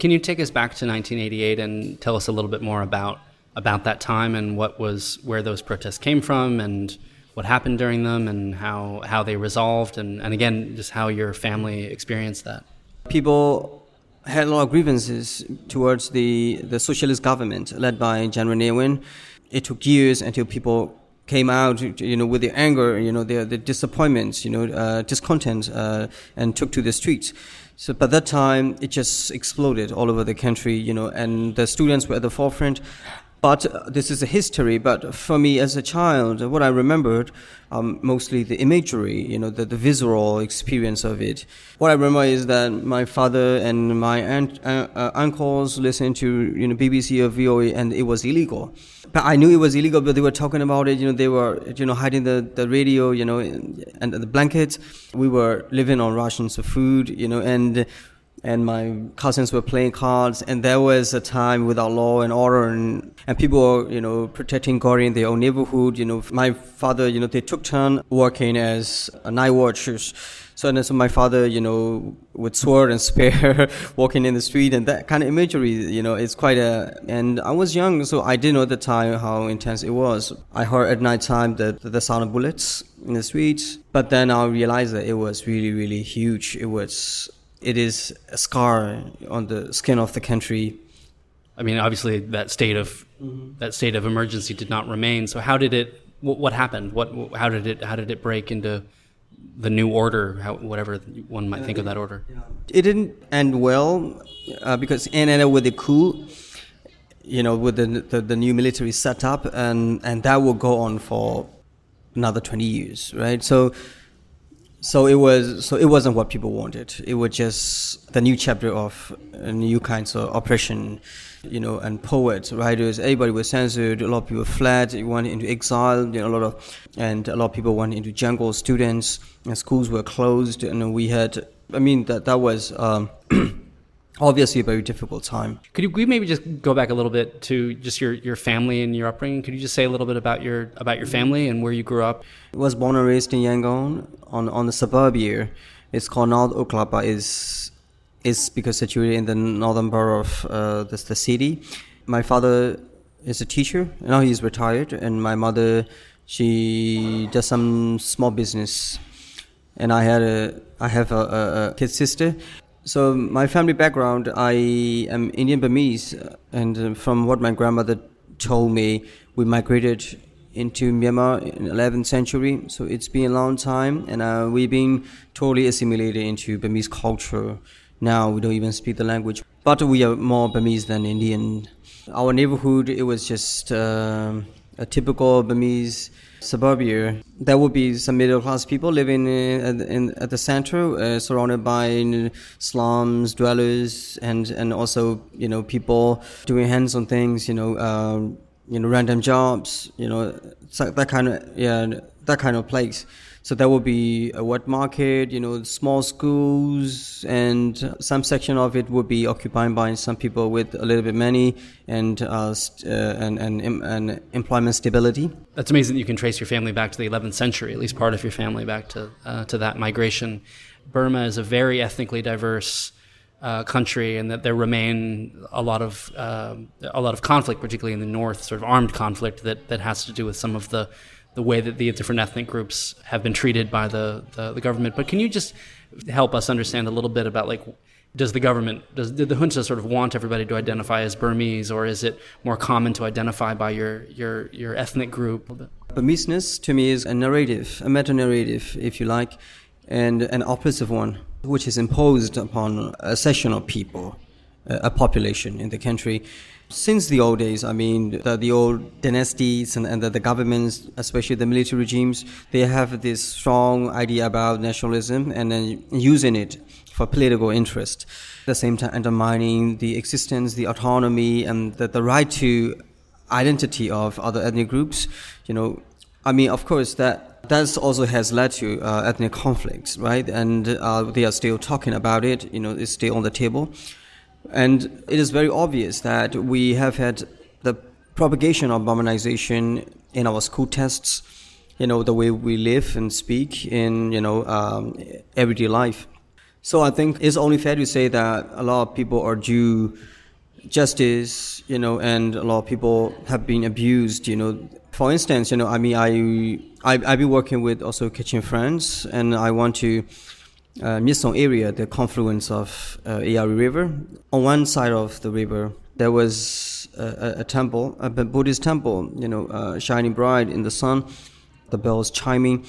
Can you take us back to 1988 and tell us a little bit more about about that time and what was where those protests came from and what happened during them and how how they resolved and, and again just how your family experienced that? People had a lot of grievances towards the, the socialist government led by General Ne It took years until people came out, you know, with their anger, you know, their, their disappointments, you know, uh, discontent, uh, and took to the streets. So by that time, it just exploded all over the country, you know, and the students were at the forefront. But uh, this is a history. But for me, as a child, what I remembered, um, mostly the imagery, you know, the, the visual experience of it. What I remember is that my father and my aunt, uh, uh, uncles listened to, you know, BBC or VOA, and it was illegal but I knew it was illegal, but they were talking about it. You know, they were, you know, hiding the, the radio, you know, and the blankets. We were living on rations of food, you know, and and my cousins were playing cards. And there was a time without law and order, and and people were, you know, protecting God in their own neighborhood. You know, my father, you know, they took turn working as night watchers so, and so my father, you know, with sword and spear, <laughs> walking in the street, and that kind of imagery, you know, it's quite a. And I was young, so I didn't know at the time how intense it was. I heard at night time the the sound of bullets in the street but then I realized that it was really, really huge. It was, it is a scar on the skin of the country. I mean, obviously, that state of mm-hmm. that state of emergency did not remain. So, how did it? What, what happened? What? How did it? How did it break into? the new order, how, whatever one might think of that order. It didn't end well uh, because it ended with the coup, you know, with the, the, the new military setup, and and that will go on for another twenty years, right? So. So it was. So it wasn't what people wanted. It was just the new chapter of new kinds of oppression, you know, and poets, writers, everybody was censored. A lot of people fled, they went into exile. You know, a lot of, and a lot of people went into jungle. Students and schools were closed, and we had. I mean, that that was. Um, <clears throat> obviously a very difficult time. Could you, maybe just go back a little bit to just your, your family and your upbringing? Could you just say a little bit about your about your family and where you grew up? I was born and raised in Yangon on on the suburb here. It's called North Okkalapa. is is because situated in the northern borough of uh, the, the city. My father is a teacher. Now he's retired, and my mother she does some small business. And I had a I have a, a, a kid sister. So my family background, I am Indian Burmese, and from what my grandmother told me, we migrated into Myanmar in 11th century. So it's been a long time, and uh, we've been totally assimilated into Burmese culture now we don't even speak the language, but we are more Burmese than Indian. Our neighborhood, it was just uh, a typical Burmese suburbia. There will be some middle class people living in, in, at the center, uh, surrounded by slums, dwellers, and, and also you know people doing hands-on things. You know, um, you know, random jobs. You know, that kind of yeah, that kind of place. So that would be a wet market, you know, small schools, and some section of it would be occupied by some people with a little bit money and uh, st- uh, and, and, and employment stability. That's amazing that you can trace your family back to the 11th century, at least part of your family back to uh, to that migration. Burma is a very ethnically diverse. Uh, country, and that there remain a lot of uh, a lot of conflict, particularly in the north, sort of armed conflict that, that has to do with some of the the way that the different ethnic groups have been treated by the, the, the, government. But can you just help us understand a little bit about like does the government does did the junta sort of want everybody to identify as Burmese or is it more common to identify by your your your ethnic group? Burmeseness to me is a narrative, a meta narrative, if you like, and an oppressive one, which is imposed upon a section of people, a population in the country since the old days, I mean, the, the old dynasties and, and the, the, governments, especially the military regimes, they have this strong idea about nationalism and then using it for political interest. At the same time, undermining the existence, the autonomy, and the, the right to identity of other ethnic groups. You know, I mean, of course, that that also has led to uh, ethnic conflicts, right? And uh, they are still talking about it. You know, it's still on the table. And it is very obvious that we have had the propagation of Burmanization in our school tests, you know, the way we live and speak in, you know, um, everyday life. So I think it's only fair to say that a lot of people are due justice, you know, and a lot of people have been abused, you know. For instance, you know, I mean, I, I, I've been working with also Kachin Friends, and I want to uh, Myitsone area, the confluence of uh, River. On one side of the river, there was a, a temple, a Buddhist temple, you know, uh, shining bright in the sun, the bells chiming,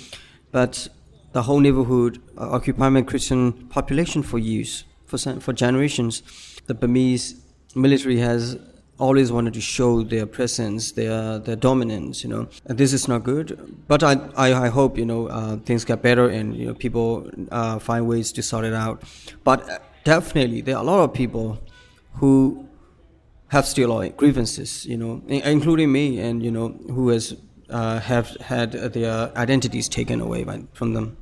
but the whole neighborhood uh, occupied by Christian population for years, for for generations. The Burmese military has always wanted to show their presence, their their dominance. You know, and this is not good. But I I, I hope you know uh, things get better and you know people uh, find ways to sort it out. But definitely there are a lot of people who have still grievances. You know, including me, and you know who has uh, have had their identities taken away by, from them.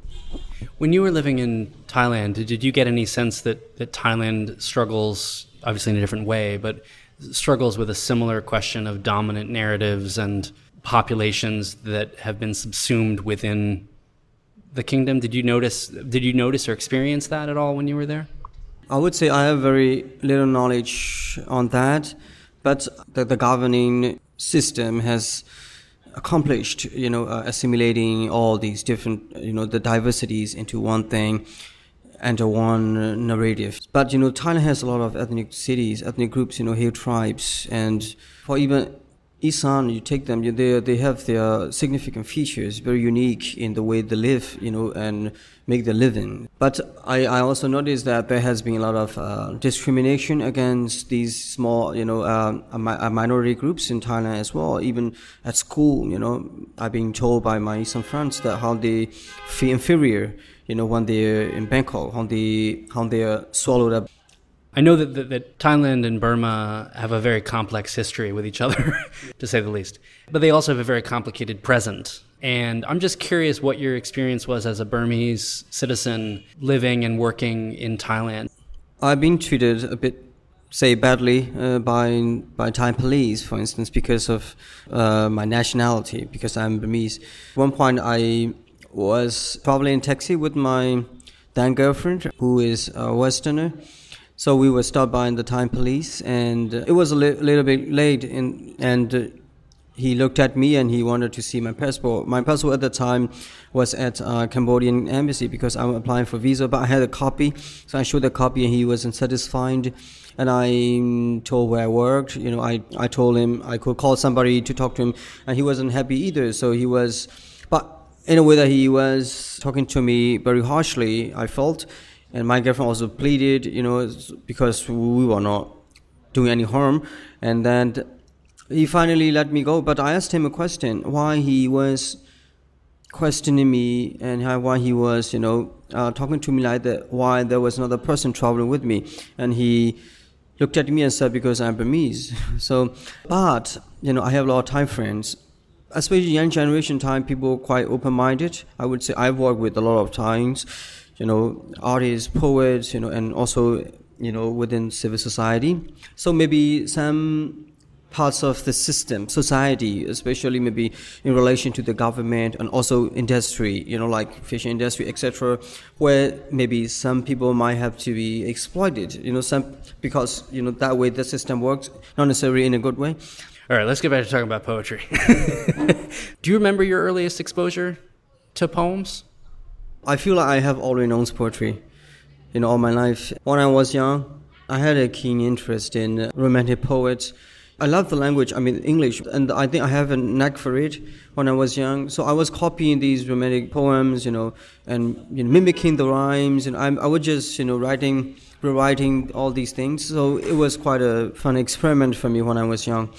When you were living in Thailand, did you get any sense that, that Thailand struggles, obviously in a different way, but struggles with a similar question of dominant narratives and populations that have been subsumed within the kingdom. Did you notice? Did you notice or experience that at all when you were there? I would say I have very little knowledge on that, but the, the governing system has accomplished, you know, uh, assimilating all these different, you know, the diversities into one thing and a one narrative. But you know, Thailand has a lot of ethnic cities, ethnic groups, you know, hill tribes, and for even Isan, you take them, they they have their significant features, very unique in the way they live, you know, and make their living. But I, I also noticed that there has been a lot of uh, discrimination against these small, you know, uh, minority groups in Thailand as well. Even at school, you know, I've been told by my Isan friends that how they feel inferior you know, when they're in Bangkok, when they how they're swallowed up. I know that, that, that Thailand and Burma have a very complex history with each other, <laughs> to say the least. But they also have a very complicated present. And I'm just curious what your experience was as a Burmese citizen living and working in Thailand. I've been treated a bit say badly uh, by by Thai police, for instance, because of uh, my nationality, because I'm Burmese. At one point, I was probably in taxi with my then girlfriend, who is a Westerner. So we were stopped by the Thai police, and it was a li- little bit late. In, and uh, he looked at me and he wanted to see my passport. My passport at the time was at uh, Cambodian embassy because I'm applying for visa, but I had a copy, so I showed the copy and he wasn't satisfied. And I told where I worked. You know, I, I told him I could call somebody to talk to him, and he wasn't happy either. So he was, but in a way that he was talking to me very harshly, I felt. And my girlfriend also pleaded, you know, because we were not doing any harm. And then he finally let me go. But I asked him a question why he was questioning me and how, why he was, you know, uh, talking to me like that, why there was another person traveling with me. And he looked at me and said, because I'm Burmese. <laughs> so, but, you know, I have a lot of Thai friends. Especially young generation time, people quite open-minded. I would say I've worked with a lot of times, you know, artists, poets, you know, and also, you know, within civil society. So maybe some parts of the system, society, especially maybe in relation to the government and also industry, you know, like fishing industry, etc., where maybe some people might have to be exploited, you know, some because you know that way the system works, not necessarily in a good way. All right, let's get back to talking about poetry. <laughs> Do you remember your earliest exposure to poems? I feel like I have already known poetry, in all my life. When I was young, I had a keen interest in romantic poets I love the language, I mean English, and I think I have a knack for it when I was young. So I was copying these romantic poems, you know, and you know, mimicking the rhymes, and I, I was just, you know, writing, rewriting all these things. So it was quite a fun experiment for me when I was young.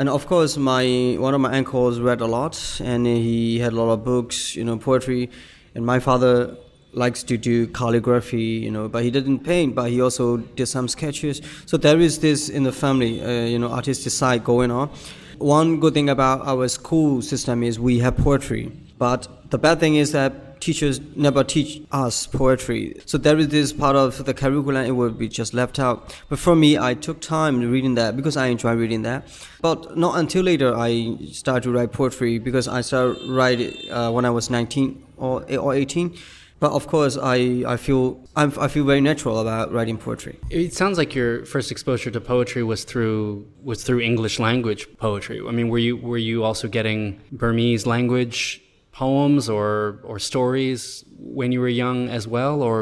And of course, my one of my uncles read a lot, and he had a lot of books, you know, poetry. And my father likes to do calligraphy, you know, but he didn't paint, but he also did some sketches. So there is this in the family, uh, you know, artistic side going on. One good thing about our school system is we have poetry, but the bad thing is that teachers never teach us poetry. So there is this part of the curriculum it would be just left out. But for me, I took time reading that because I enjoy reading that. But not until later I started to write poetry because I started writing uh, when I was 19 or, or 18 but of course, I, I feel I'm, i feel very natural about writing poetry. It sounds like your first exposure to poetry was through was through English language poetry. I mean, were you were you also getting Burmese language poems or or stories when you were young as well, or?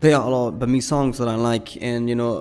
There are a lot of Burmese songs that I like, and you know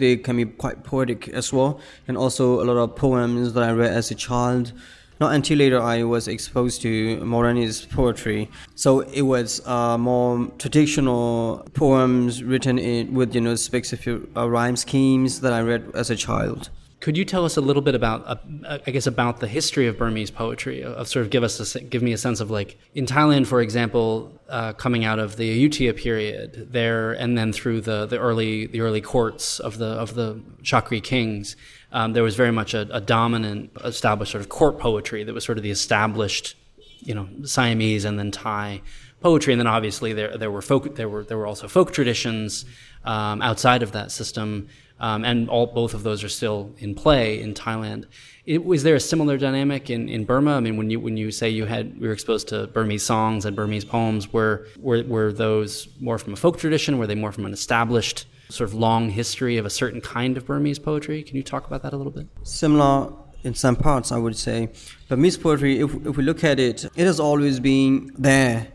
they can be quite poetic as well, and also a lot of poems that I read as a child not until later I was exposed to modernist poetry. So it was uh, more traditional poems written in, with you know specific uh, rhyme schemes that I read as a child. Could you tell us a little bit about, uh, I guess, about the history of Burmese poetry? Of sort of give us a, give me a sense of like in Thailand, for example, uh, coming out of the Ayutthaya period there, and then through the, the early the early courts of the of the Chakri kings um, there was very much a, a, dominant, established sort of court poetry that was sort of the established, you know, Siamese and then Thai poetry, and then obviously there there were folk there were there were also folk traditions um, outside of that system, um, and all both of those are still in play in Thailand. It, was there a similar dynamic in, in Burma? I mean, when you when you say you had you were exposed to Burmese songs and Burmese poems, were were were those more from a folk tradition? Were they more from an established sort of long history of a certain kind of Burmese poetry. Can you talk about that a little bit? Similar in some parts, I would say. Burmese poetry, if, if we look at it, it has always been there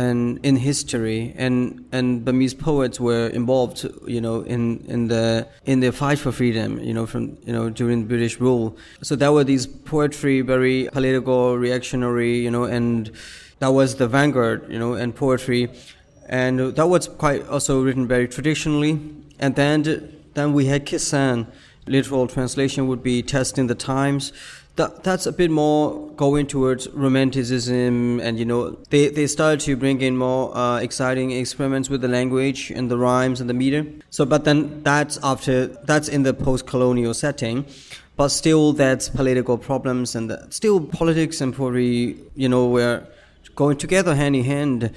and in history and and Burmese poets were involved you know in in the in the fight for freedom you know from you know during British rule so there were these poetry very political reactionary you know and that was the vanguard you know and poetry and that was quite also written very traditionally. And then then we had Khit San. Literal translation would be testing the times. That, that's a bit more going towards romanticism, and you know they, they started to bring in more uh, exciting experiments with the language and the rhymes and the meter. So, but then that's after that's in the post-colonial setting, but still that's political problems and the, still politics and poetry, you know, we're going together hand in hand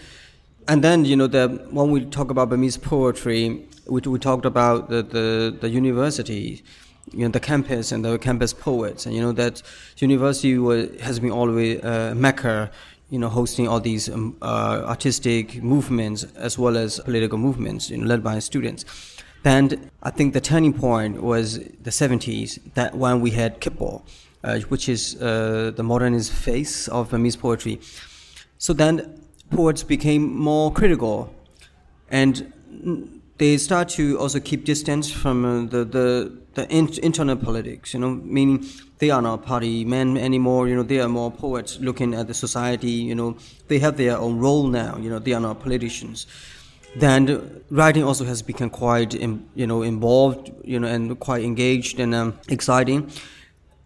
and then you know the when we talk about Burmese poetry, we, we talked about the, the, the university, you know the campus and the campus poets, and you know that university was, has been always uh, mecca, you know hosting all these um, uh, artistic movements as well as political movements, you know led by students. And I think the turning point was the 70s, that when we had Kippo, uh, which is uh, the modernist face of Burmese poetry. So then poets became more critical, and they start to also keep distance from uh, the the, the in, internal politics. You know, meaning they are not party men anymore. You know, they are more poets looking at the society. You know, they have their own role now. You know, they are not politicians. Then writing also has become quite, you know, involved. You know, and quite engaged and um, exciting.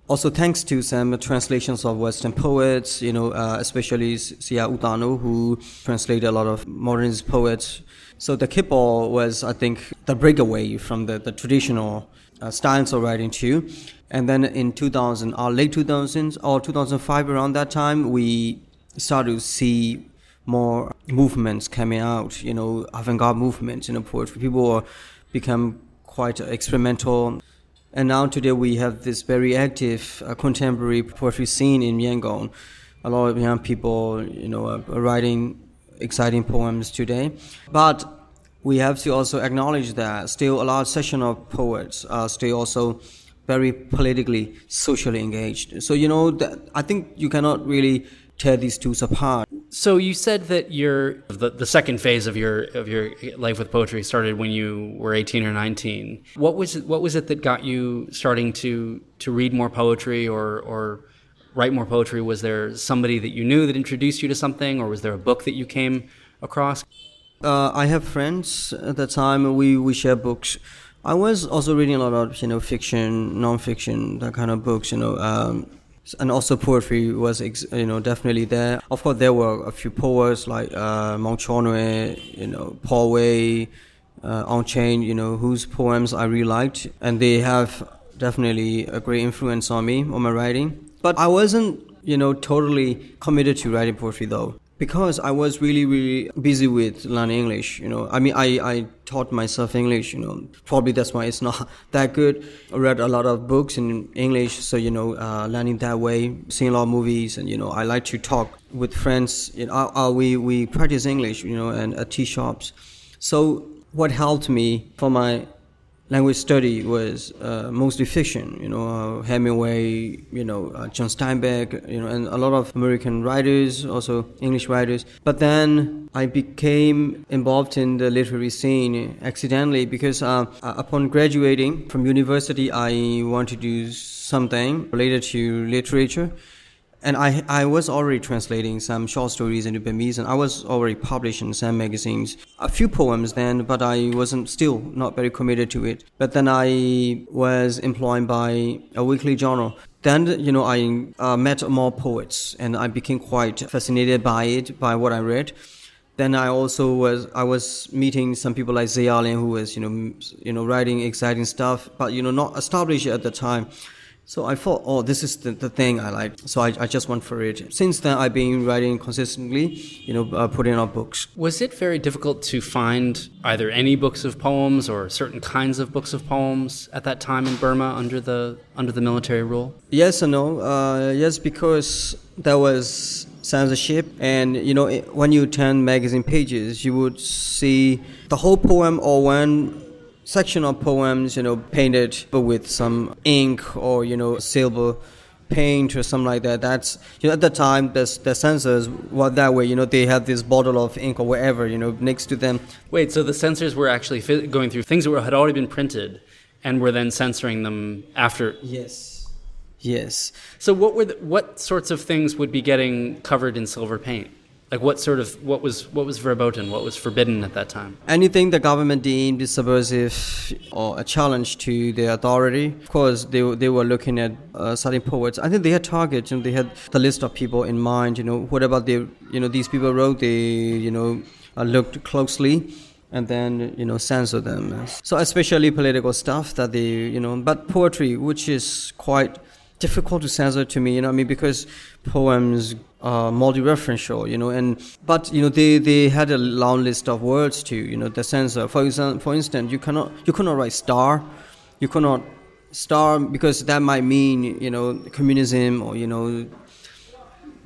also thanks to some translations of Western poets, you know, uh, especially Sia Utano, who translated a lot of modernist poets. So the kippur was, I think, the breakaway from the, the traditional uh, styles of writing too. And then in 2000, or late 2000s or 2005, around that time, we started to see more movements coming out, you know, avant-garde movements in the poetry. People become quite experimental. And now today we have this very active uh, contemporary poetry scene in Yangon. A lot of young people, you know, are writing exciting poems today. But we have to also acknowledge that still a large section of poets are still also very politically, socially engaged. So, you know, that, I think you cannot really tear these two apart. So you said that your the, the second phase of your of your life with poetry started when you were 18 or 19. What was it, what was it that got you starting to to read more poetry or or write more poetry? Was there somebody that you knew that introduced you to something, or was there a book that you came across? Uh, I have friends at the time. We we share books. I was also reading a lot of you know fiction, non-fiction, that kind of books. You know, um, and also poetry was you know definitely there. Of course, there were a few poets like uh, Chaw-nwe, you know, Paul Wei, uh, Aung Ching, you know, whose poems I really liked, and they have definitely a great influence on me on my writing. But I wasn't, you know, totally committed to writing poetry though. Because I was really, really busy with learning English, you know. I mean, I, I taught myself English, you know. Probably that's why it's <laughs> not that good. I read a lot of books in English, so, you know, uh, learning that way, seeing a lot of movies, and, you know, I like to talk with friends. You know, uh, uh we, we practice English, you know, and at tea shops. So what helped me for my language study was uh, mostly fiction. You know, uh, Hemingway, you know, uh, John Steinbeck, you know, and a lot of American writers, also English writers. But then I became involved in the literary scene accidentally because uh, uh, upon graduating from university, I wanted to do something related to literature and I, I was already translating some short stories into Burmese, and I was already publishing some magazines, a few poems then, but I wasn't still not very committed to it. But then I was employed by a weekly journal. Then, you know, I uh, met more poets, and I became quite fascinated by it, by what I read. Then I also was I was meeting some people like Zeyar Lynn, who was you know you know writing exciting stuff, but you know not established at the time. So I thought, oh, this is the, the thing I like. So I, I just went for it. Since then, I've been writing consistently, you know, uh, putting out books. Was it very difficult to find either any books of poems or certain kinds of books of poems at that time in Burma under the under the military rule? Yes and no. Uh, yes, because there was censorship, and you know, when you turn magazine pages, you would see the whole poem or one section of poems, you know, painted with some ink or you know silver paint or something like that. That's you know at the time the the censors were that way. You know they had this bottle of ink or whatever you know next to them. Wait, so the censors were actually going through things that were, had already been printed and were then censoring them after. Yes. Yes. So what were the, what sorts of things would be getting covered in silver paint? Like what sort of what was what was verboten? What was forbidden at that time? Anything the government deemed subversive or a challenge to the authority. Of course, they they were looking at uh, certain poets. I think they had targets. You know, they had the list of people in mind. You know, whatever they you know these people wrote, they you know uh, looked closely and then you know censor them. So especially political stuff that they you know, but poetry, which is quite difficult to censor to me. You know, I mean because poems uh, multi-referential, you know, and but you know they, they had a long list of words to, you know, the censor. For example, for instance, you cannot you cannot write star, you cannot star because that might mean you know communism or you know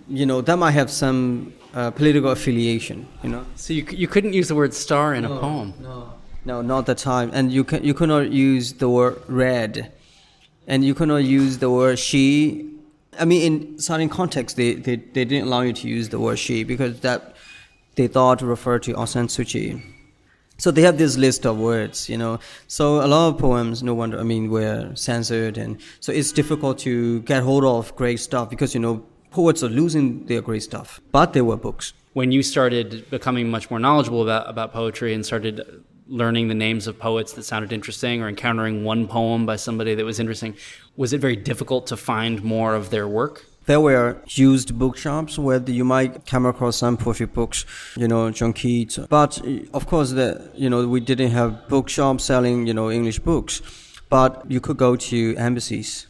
you know that might have some uh, political affiliation, you know. So you you couldn't use the word star in no, a poem. No, no, not the time, and you can you cannot use the word red, and you cannot use the word she I mean, in certain contexts, they, they, they didn't allow you to use the word she because that they thought referred to Aung San Suu Kyi. So they have this list of words, you know. So a lot of poems, no wonder, I mean, were censored, and so it's difficult to get hold of great stuff because you know poets are losing their great stuff. But there were books. When you started becoming much more knowledgeable about about poetry and started learning the names of poets that sounded interesting or encountering one poem by somebody that was interesting, was it very difficult to find more of their work? There were used bookshops where you might come across some poetry books, you know, John Keats. But eh, of course, the, you know, we didn't have bookshops selling, you know, English books. But you could go to embassies,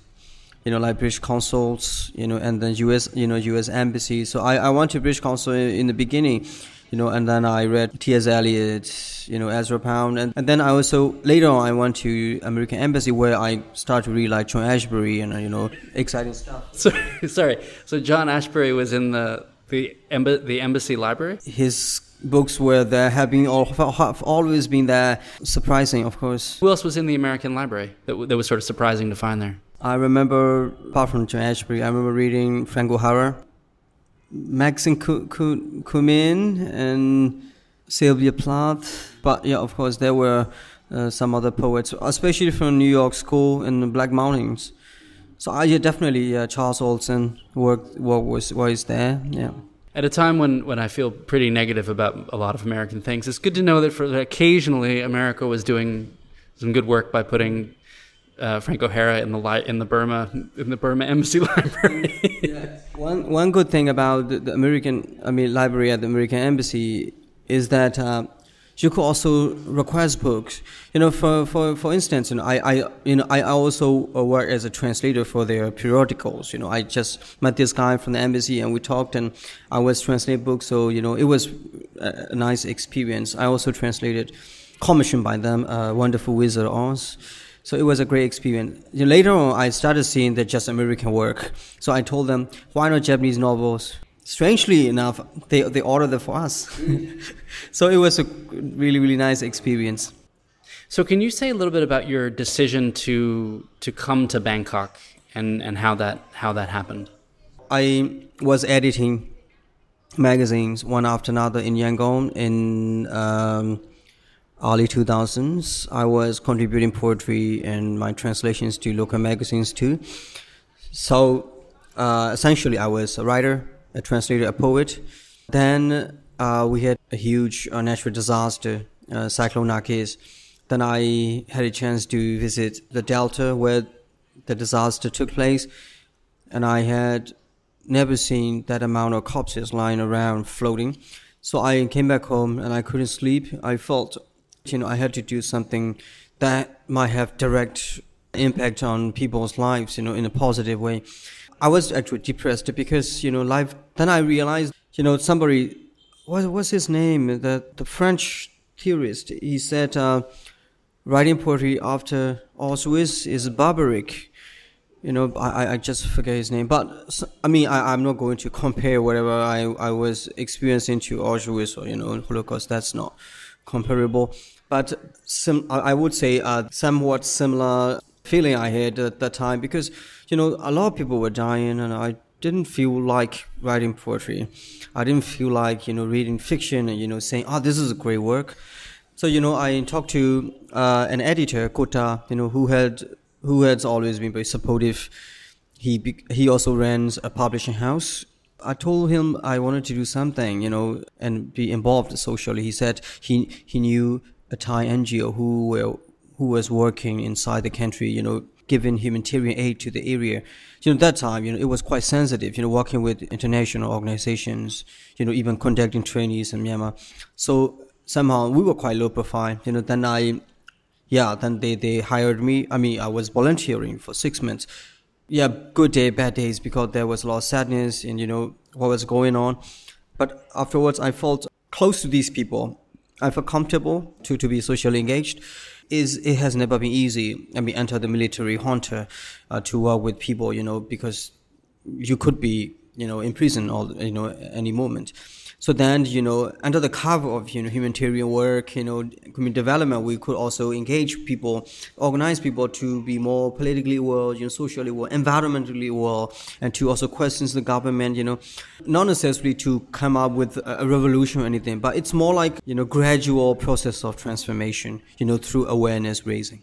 you know, like British consuls, you know, and then U.S., you know, U.S. embassy. So I, I went to British consul in the beginning you know, and then I read T.S. Eliot, you know, Ezra Pound, and, and then I also later on I went to American Embassy where I started to read like John Ashbery and uh, you know, exciting stuff. <laughs> So, sorry, so John Ashbery was in the the, emb- the embassy library. His books were there, have been all, have always been there. Surprising, of course. Who else was in the American library that, w- that was sort of surprising to find there? I remember, apart from John Ashbery, I remember reading Frank O'Hara. Maxine Kumin and Sylvia Plath. But yeah, of course, there were uh, some other poets, especially from New York School in the Black Mountains. So uh, yeah, definitely uh, Charles Olson work, work was was there. Yeah. At a time when, when I feel pretty negative about a lot of American things, it's good to know that for occasionally America was doing some good work by putting uh, Frank O'Hara in the li- in the Burma in the Burma Embassy <laughs> Library. yeah. One one good thing about the, American I mean library at the American Embassy is that uh, you could also request books. You know, for, for, for instance, you know, I, I you know I also work as a translator for their periodicals. You know, I just met this guy from the embassy and we talked and I was translating books. So you know, it was a nice experience. I also translated, commissioned by them, uh, Wonderful Wizard of Oz. So it was a great experience. Later on, I started seeing the just American work. So I told them, why not Japanese novels? Strangely enough, they, they ordered them for us. <laughs> so it was a really, really nice experience. So can you say a little bit about your decision to to come to Bangkok and, and how that how that happened? I was editing magazines one after another in Yangon in um, early 2000s. I was contributing poetry and my translations to local magazines too. So uh, essentially, I was a writer, a translator, a poet. Then uh, we had a huge uh, natural disaster, uh, Cyclone Nargis. Then I had a chance to visit the Delta where the disaster took place, and I had never seen that amount of corpses lying around floating. So I came back home and I couldn't sleep. I felt you know, I had to do something that might have direct impact on people's lives, you know, in a positive way. I was actually depressed because, you know, life, then I realized, you know, somebody, what was his name? The, the French theorist, he said, uh, writing poetry after Auschwitz is barbaric. You know, I, I just forget his name. But, I mean, I, I'm not going to compare whatever I, I was experiencing to Auschwitz or, you know, Holocaust. That's not comparable but sim- I would say a somewhat similar feeling I had at that time because you know a lot of people were dying and I didn't feel like writing poetry. I didn't feel like you know reading fiction and you know saying oh this is a great work. So you know I talked to uh, an editor Kota you know who had who has always been very supportive. He he also runs a publishing house I told him I wanted to do something, you know, and be involved socially. He said he he knew a Thai NGO who were who was working inside the country, you know, giving humanitarian aid to the area. You know, that time, you know, it was quite sensitive, you know, working with international organizations, you know, even conducting trainees in Myanmar. So somehow we were quite low profile. You know, then I, yeah, then they, they hired me. I mean, I was volunteering for six months. Yeah, good day, bad days, because there was a lot of sadness and, you know, what was going on. But afterwards, I felt close to these people I feel comfortable to, to be socially engaged. Is it has never been easy. I mean, enter the military junta uh, to work with people, you know, because you could be, you know, in prison all, you know, any moment. So then, you know, under the cover of, you know, humanitarian work, you know, community development, we could also engage people, organize people to be more politically well, you know, socially well, environmentally well, and to also question the government, you know, not necessarily to come up with a revolution or anything, but it's more like, you know, gradual process of transformation, you know, through awareness raising.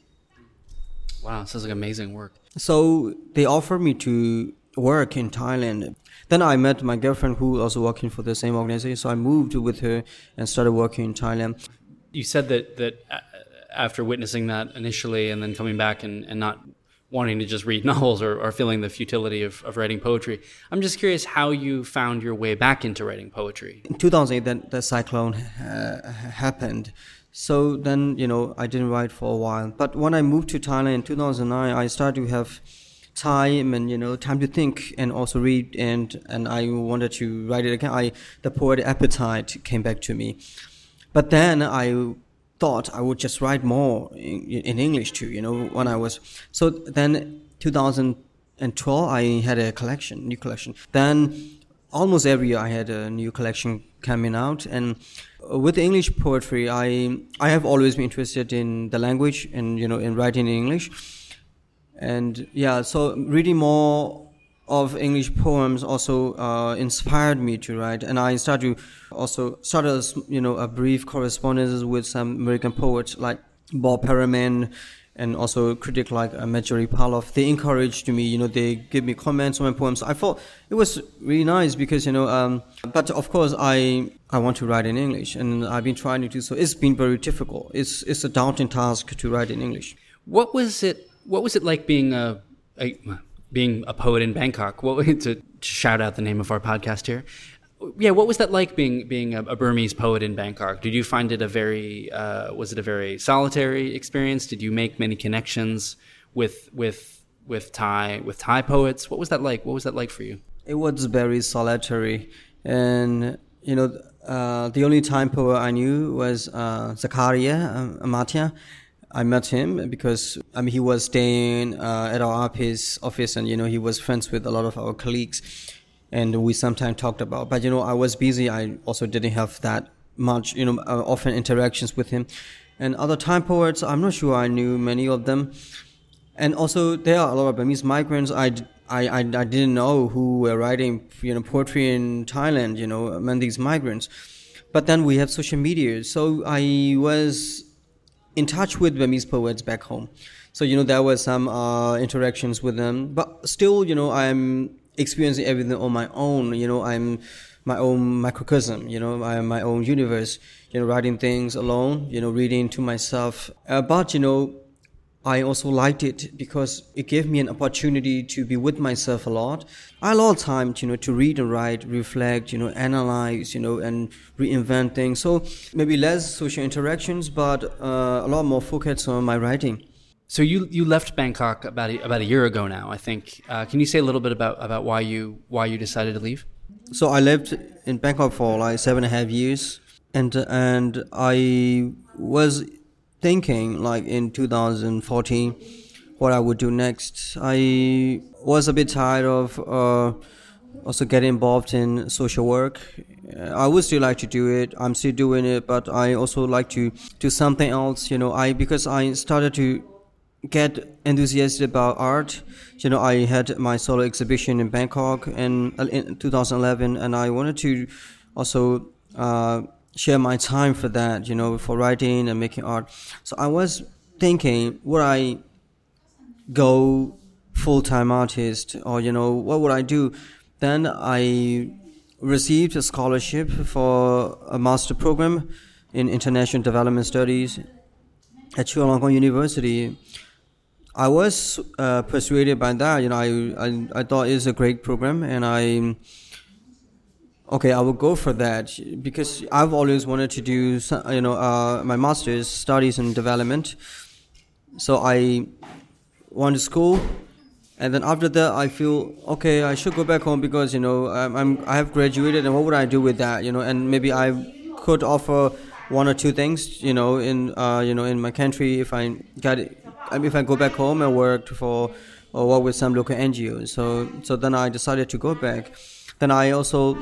Wow, sounds like amazing work. So they offered me to work in Thailand then I met my girlfriend who was also working for the same organization. So I moved with her and started working in Thailand. You said that that after witnessing that initially and then coming back and, and not wanting to just read <laughs> novels or, or feeling the futility of, of writing poetry. I'm just curious how you found your way back into writing poetry. In 2008, then the cyclone uh, happened. So then, you know, I didn't write for a while. But when I moved to Thailand in 2009, I started to have time and you know time to think and also read and and I wanted to write it again. I the poetic appetite came back to me, but then I thought I would just write more in, in English too. You know when I was so then 2012 I had a collection, new collection. Then almost every year I had a new collection coming out and with English poetry I I have always been interested in the language and you know in writing in English and yeah, so reading more of English poems also uh, inspired me to write, and I started to also started you know a brief correspondence with some American poets like Bob Perelman and also a critic like uh, Marjorie Perloff. They encouraged me, you know, they give me comments on my poems. I thought it was really nice because you know, um, but of course I I want to write in English, and I've been trying to do so. It's been very difficult. It's it's a daunting task to write in English. What was it what was it like being a, a being a poet in Bangkok? What <laughs> to, shout out the name of our podcast here? Yeah, what was that like being being a, a Burmese poet in Bangkok? Did you find it a very uh, was it a very solitary experience? Did you make many connections with with with Thai with Thai poets? What was that like? What was that like for you? It was very solitary, and you know uh, the only Thai poet I knew was uh, Zakariya uh, Amataya I met him because I mean he was staying uh, at our office office and you know he was friends with a lot of our colleagues and we sometimes talked about but you know I was busy. I also didn't have that much you know uh, often interactions with him. And other Thai poets I'm not sure I knew many of them. And also there are a lot of Burmese migrants. I, I, I, I didn't know who were writing you know poetry in Thailand you know among these migrants. But then we have social media. So I was in touch with Burmese poets back home. So, you know, there were some uh, interactions with them, but still, you know, I'm experiencing everything on my own. You know, I'm my own microcosm, you know, I am my own universe, you know, writing things alone, you know, reading to myself. Uh, but, you know, I also liked it because it gave me an opportunity to be with myself a lot. I had a lot of time, you know, to read and write, reflect, you know, analyze, you know, and reinvent things. So maybe less social interactions, but uh, a lot more focus on my writing. So you you left Bangkok about a, about a year ago now, I think. Uh, can you say a little bit about, about why you why you decided to leave? So I lived in Bangkok for like seven and a half years, and and I was thinking like in 2014 what I would do next. I was a bit tired of uh, also getting involved in social work. I would still like to do it. I'm still doing it, but I also like to do something else. You know, I because I started to get enthusiastic about art. You know, I had my solo exhibition in Bangkok in, in 2011, and I wanted to also. Uh, share my time for that, you know, for writing and making art. So I was thinking, would I go full time artist or, you know, what would I do? Then I received a scholarship for a master program in international development studies at Chulalongkorn University. I was uh, persuaded by that. You know, I, I I thought it's a great program, and I Okay, I will go for that because I've always wanted to do, you know, uh, my master's studies in development. So I went to school, and then after that, I feel okay. I should go back home because you know I'm, I'm I have graduated, and what would I do with that? You know, and maybe I could offer one or two things, you know, in uh, you know in my country if I got it, if I go back home and work for or work with some local NGOs. So so then I decided to go back. Then I also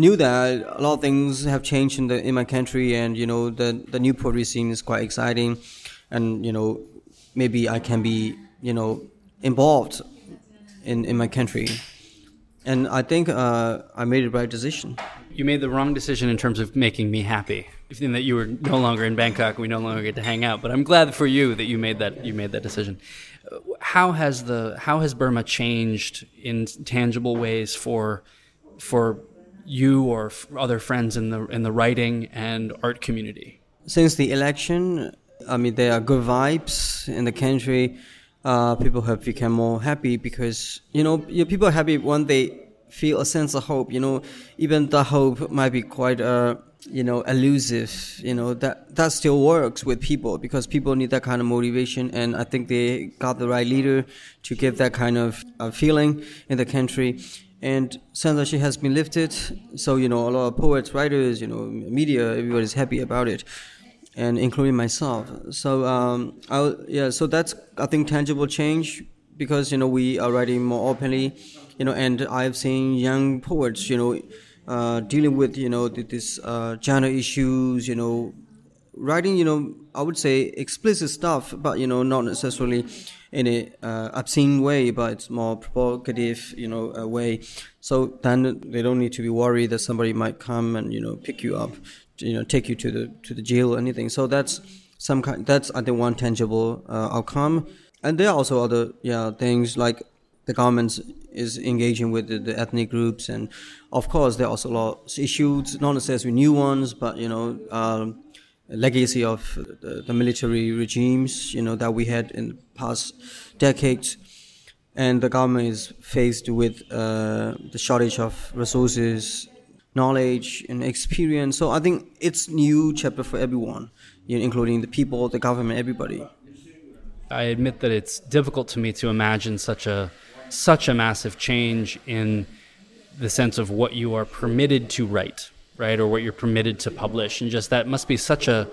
knew that a lot of things have changed in the in my country, and you know the the new poetry scene is quite exciting, and you know maybe I can be you know involved in in my country, and I think uh, I made the right decision. You made the wrong decision in terms of making me happy, in that you were no longer in Bangkok. We no longer get to hang out. But I'm glad for you that you made that you made that decision. How has the how has Burma changed in tangible ways for for you or f- other friends in the in the writing and art community? Since the election, I mean, there are good vibes in the country. Uh, people have become more happy because you know, people are happy when they feel a sense of hope. You know, even the hope might be quite uh, you know elusive. You know that that still works with people because people need that kind of motivation, and I think they got the right leader to give that kind of uh, feeling in the country. And censorship has been lifted, so you know a lot of poets, writers, you know, media, everybody's happy about it and including myself. So um, I, yeah, so that's I think tangible change because you know we are writing more openly, you know, and I've seen young poets, you know, uh, dealing with you know this uh, gender issues, you know, writing you know I would say explicit stuff, but you know not necessarily in a uh, obscene way, but more provocative, you know, uh, way. So then they don't need to be worried that somebody might come and you know pick you up you know take you to the to the jail or anything. So that's some kind. That's I think one tangible uh, outcome. And there are also other yeah things like the government is engaging with the, the, ethnic groups, and of course there are also a lot of issues, not necessarily new ones, but you know. Um, legacy of the, the, military regimes, you know, that we had in the past decades, and the government is faced with uh, the shortage of resources, knowledge and experience. So I think it's new chapter for everyone, you know, including the people, the government, everybody. I admit that it's difficult to me to imagine such a such a massive change in the sense of what you are permitted to write, right, or what you're permitted to publish, and just that must be such a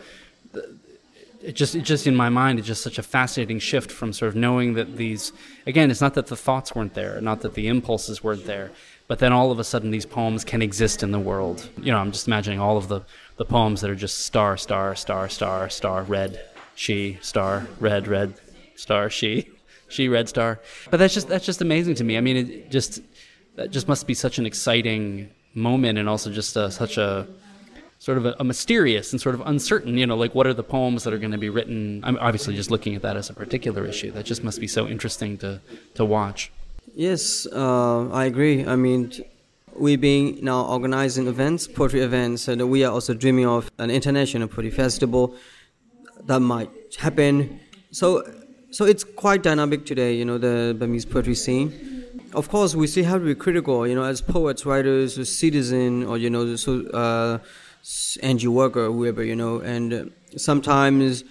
it just it just in my mind it's just such a fascinating shift from sort of knowing that these again it's not that the thoughts weren't there not that the impulses weren't there but then all of a sudden these poems can exist in the world. You know, I'm just imagining all of the, the poems that are just star, star, star, star, star, red, she, star, red, red, star, she, she, red, star. But that's just that's just amazing to me. I mean, it just that just must be such an exciting moment, and also just a, such a sort of a, a, mysterious and sort of uncertain. You know, like what are the poems that are going to be written? I'm obviously just looking at that as a particular issue. That just must be so interesting to to watch. Yes, uh, I agree. I mean, we've been now organizing events, poetry events, and we are also dreaming of an international poetry festival that might happen. So, so it's quite dynamic today. You know, the Burmese poetry scene. Of course, we still have to be critical. You know, as poets, writers, citizen, or you know, so uh, NGO worker, whoever. You know, and sometimes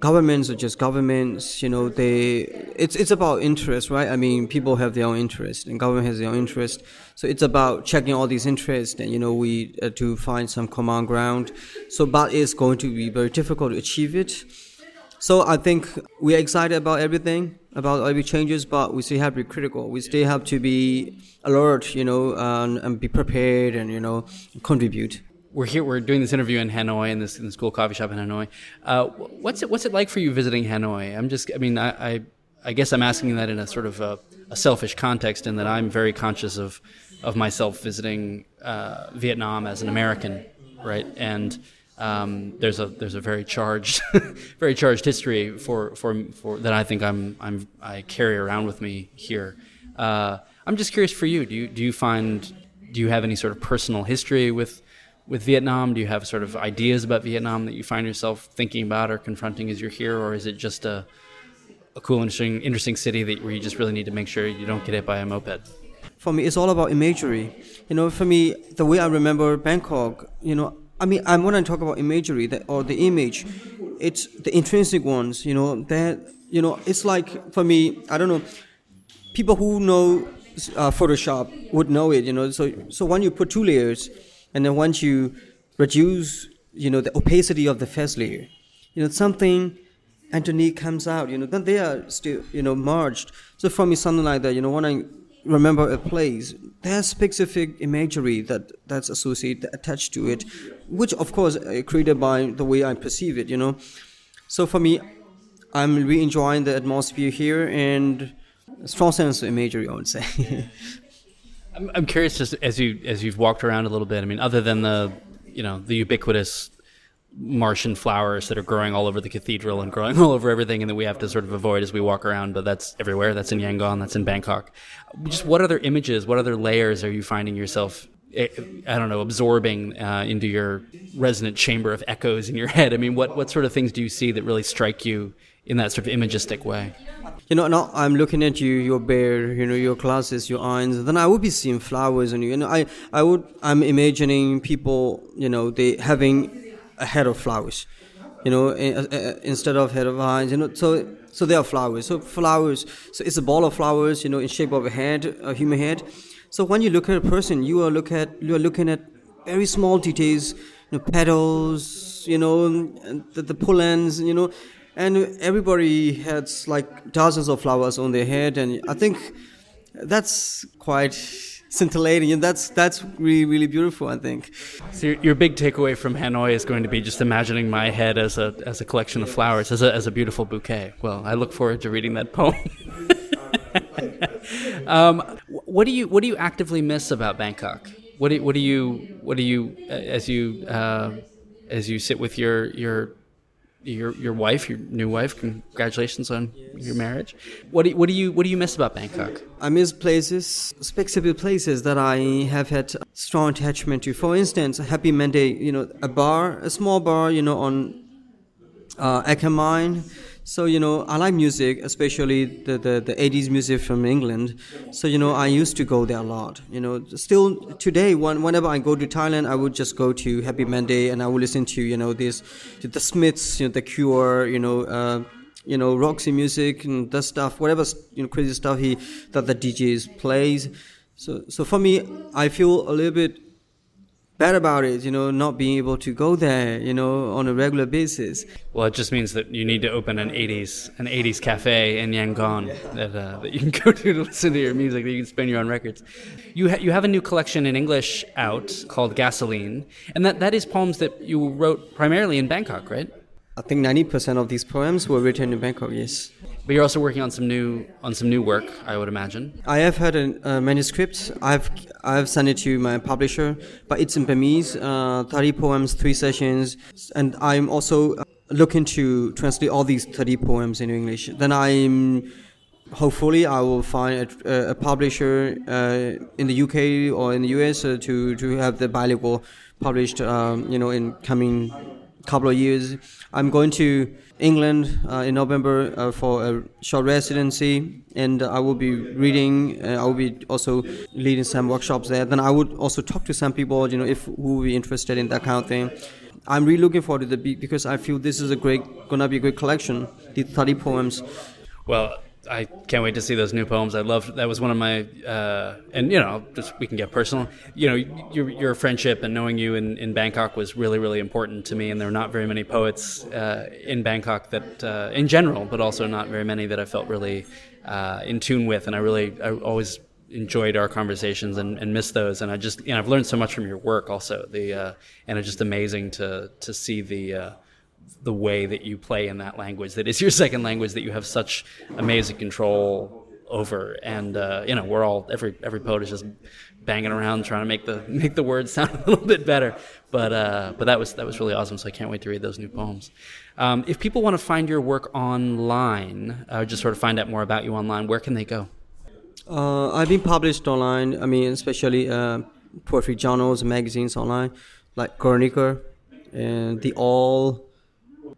governments are just governments you know they it's it's about interest right i mean people have their own interest and government has their own interest so it's about checking all these interests and you know we uh, to find some common ground so but it's going to be very difficult to achieve it so i think we're excited about everything about every changes but we still have to be critical we still have to be alert you know and, and be prepared and you know contribute we're here. We're doing this interview in Hanoi, in this in the school coffee shop in Hanoi. Uh, what's it What's it like for you visiting Hanoi? I'm just. I mean, I I, I guess I'm asking that in a sort of a, a, selfish context, in that I'm very conscious of of myself visiting uh, Vietnam as an American, right? And um, there's a there's a very charged <laughs> very charged history for, for for that I think I'm I'm I carry around with me here. Uh, I'm just curious for you. Do you do you find do you have any sort of personal history with with Vietnam? Do you have sort of ideas about Vietnam that you find yourself thinking about or confronting as you're here, or is it just a, a cool, interesting, interesting city that where you just really need to make sure you don't get hit by a moped? For me, it's all about imagery. You know, for me, the way I remember Bangkok, you know, I mean, I'm when I talk about imagery that, or the image, it's the intrinsic ones. You know, that you know, it's like for me, I don't know, people who know uh, Photoshop would know it. You know, so so when you put two layers and then once you reduce, you know, the opacity of the first layer, you know, something underneath comes out, you know, then they are still, you know, merged. So for me, something like that, you know, when I remember a place, there's specific imagery that that's associated, attached to it, which of course uh, created by the way I perceive it, you know. So for me, I'm really enjoying the atmosphere here and strong sense of imagery, I would say. <laughs> I'm, I'm curious, just as you as you've walked around a little bit. I mean, other than the you know the ubiquitous Martian flowers that are growing all over the cathedral and growing <laughs> all over everything, and that we have to sort of avoid as we walk around. But that's everywhere. That's in Yangon. That's in Bangkok. Just what other images, what other layers are you finding yourself eh, I don't know, absorbing uh, into your resonant chamber of echoes in your head. I mean, what what sort of things do you see that really strike you in that sort of imagistic way? You know, now I'm looking at you, your beard, you know, your glasses, your eyes. Then I would be seeing flowers on you. You know, I, I would, I'm imagining people, you know, they having a head of flowers, you know, uh, instead of head of eyes. You know, so so they are flowers. So flowers. So it's a ball of flowers, you know, in shape of a head, a human head. So when you look at a person, you are look at you are looking at very small details, you know, petals, you know, the, the pollens, you know, and everybody has like dozens of flowers on their head, and I think that's quite scintillating, and that's that's really really beautiful. I think. So your, your big takeaway from Hanoi is going to be just imagining my head as a as a collection of flowers, as a as a beautiful bouquet. Well, I look forward to reading that poem. <laughs> um, what do you what do you actively miss about Bangkok? What do, what do you what do you uh, as you uh, as you sit with your your your your wife, your new wife? Congratulations on your marriage. What do you, what do you what do you miss about Bangkok? I miss places, specific places that I have had strong attachment to. For instance, Happy Monday, you know, a bar, a small bar, you know, on uh, Ekkamai. So you know, I like music, especially the, the, the 80s music from England. So you know, I used to go there a lot. You know, still today, when, whenever I go to Thailand, I would just go to Happy Monday and I would listen to you know this, the Smiths, you know, the Cure, you know. Uh, you know, Roxy music and that stuff, whatever you know, crazy stuff he that the DJs plays. So, so for me, I feel a little bit bad about it. You know, not being able to go there. You know, on a regular basis. Well, it just means that you need to open an '80s an '80s cafe in Yangon that uh, that you can <laughs> go to to listen to your music. That you can spin your own records. You ha- you have a new collection in English out called Gasoline, and that, that is poems that you wrote primarily in Bangkok, right? I think 90% of these poems were written in Bangkok. Yes. But you're also working on some new on some new work, I would imagine. I have had a, a manuscript. I've I've sent it to my publisher, but it's in Burmese. Uh, Thirty poems, three sessions, and I'm also uh, looking to translate all these thirty poems into English. Then I'm hopefully I will find a, a publisher uh, in the UK or in the US uh, to to have the bilingual published. Um, you know, in coming couple of years. I'm going to England uh, in November uh, for a short residency, and I will be reading. Uh, I will be also leading some workshops there. Then I would also talk to some people, you know, if who will be interested in that kind of thing. I'm really looking forward to the because I feel this is a great, gonna be a great collection. The 30 poems. Well, I can't wait to see those new poems. I love that was one of my uh, and you know just we can get personal. You know your your friendship and knowing you in, in Bangkok was really really important to me. And there are not very many poets uh, in Bangkok that uh, in general, but also not very many that I felt really uh, in tune with. And I really I always enjoyed our conversations and, and missed those. And I just you know I've learned so much from your work also. The uh, and it's just amazing to to see the uh, the way that you play in that language that is your second language that you have such amazing control over. And uh, you know we're all every every poet is just banging around trying to make the <laughs> make the words sound <laughs> a little bit better. But uh, but that was that was really awesome. So I can't wait to read those new poems. Um, if people want to find your work online uh, just sort of find out more about you online where can they go? Uh, I've been published online. I mean, especially uh, poetry journals, magazines online, like Chronicle and The All,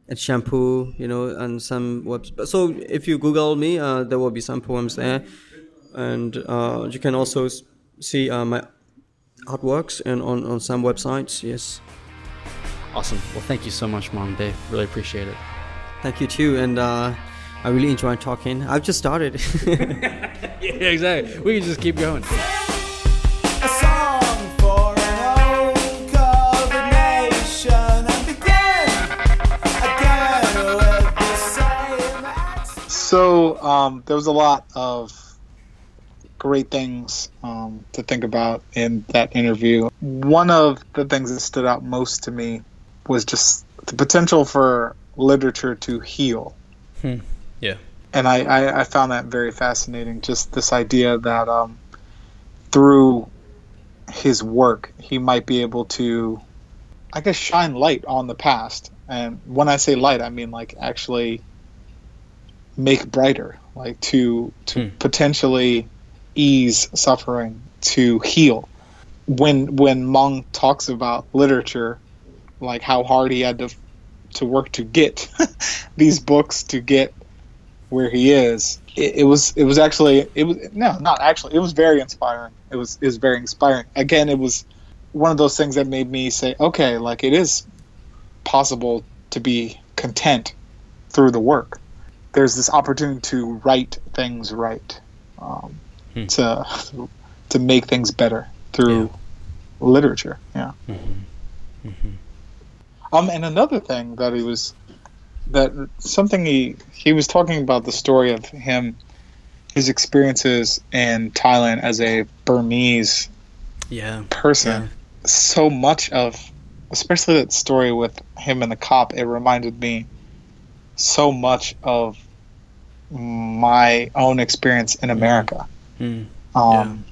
and Shampoo, you know, and some webs. So if you Google me, uh, there will be some poems there, and uh, you can also see uh, my artworks and on, on some websites. Yes, awesome well thank you so much Maung Day really appreciate it thank you too, and uh, I really enjoyed talking. I've just started. <laughs> <laughs> yeah exactly we can just keep going So um, there was a lot of great things um, to think about in that interview. One of the things that stood out most to me was just the potential for literature to heal. yeah and I, I, I found that very fascinating. Just this idea that um, through his work, he might be able to, I guess, shine light on the past. And when I say light, I mean like actually make brighter, like to to Hmm. potentially ease suffering, to heal. when when Maung talks about literature, like how hard he had to to work to get <laughs> these books to get where he is, it, it was it was actually it was no not actually it was very inspiring. It was it was very inspiring. Again, it was one of those things that made me say, okay, like it is possible to be content through the work. There's this opportunity to write things right, um, Hmm. to to make things better through literature. Yeah. Um, and another thing that he was that something he he was talking about the story of him, his experiences in Thailand as a Burmese Yeah. person. So much of, especially that story with him and the cop, it reminded me so much of my own experience in America. Mm. Um,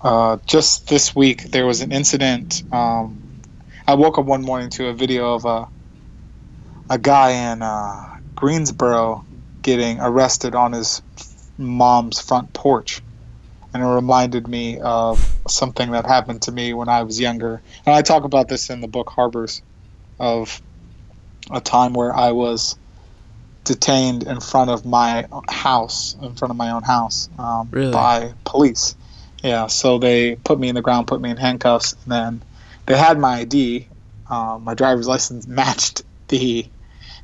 uh, just this week, there was an incident. Um, I woke up one morning to a video of a a guy in uh, Greensboro getting arrested on his mom's front porch, and it reminded me of something that happened to me when I was younger. And I talk about this in the book Harbors, of a time where I was detained in front of my house, in front of my own house, um, Really? by police. Yeah, so they put me in the ground, put me in handcuffs, and then they had my ID. Um, my driver's license <laughs> matched the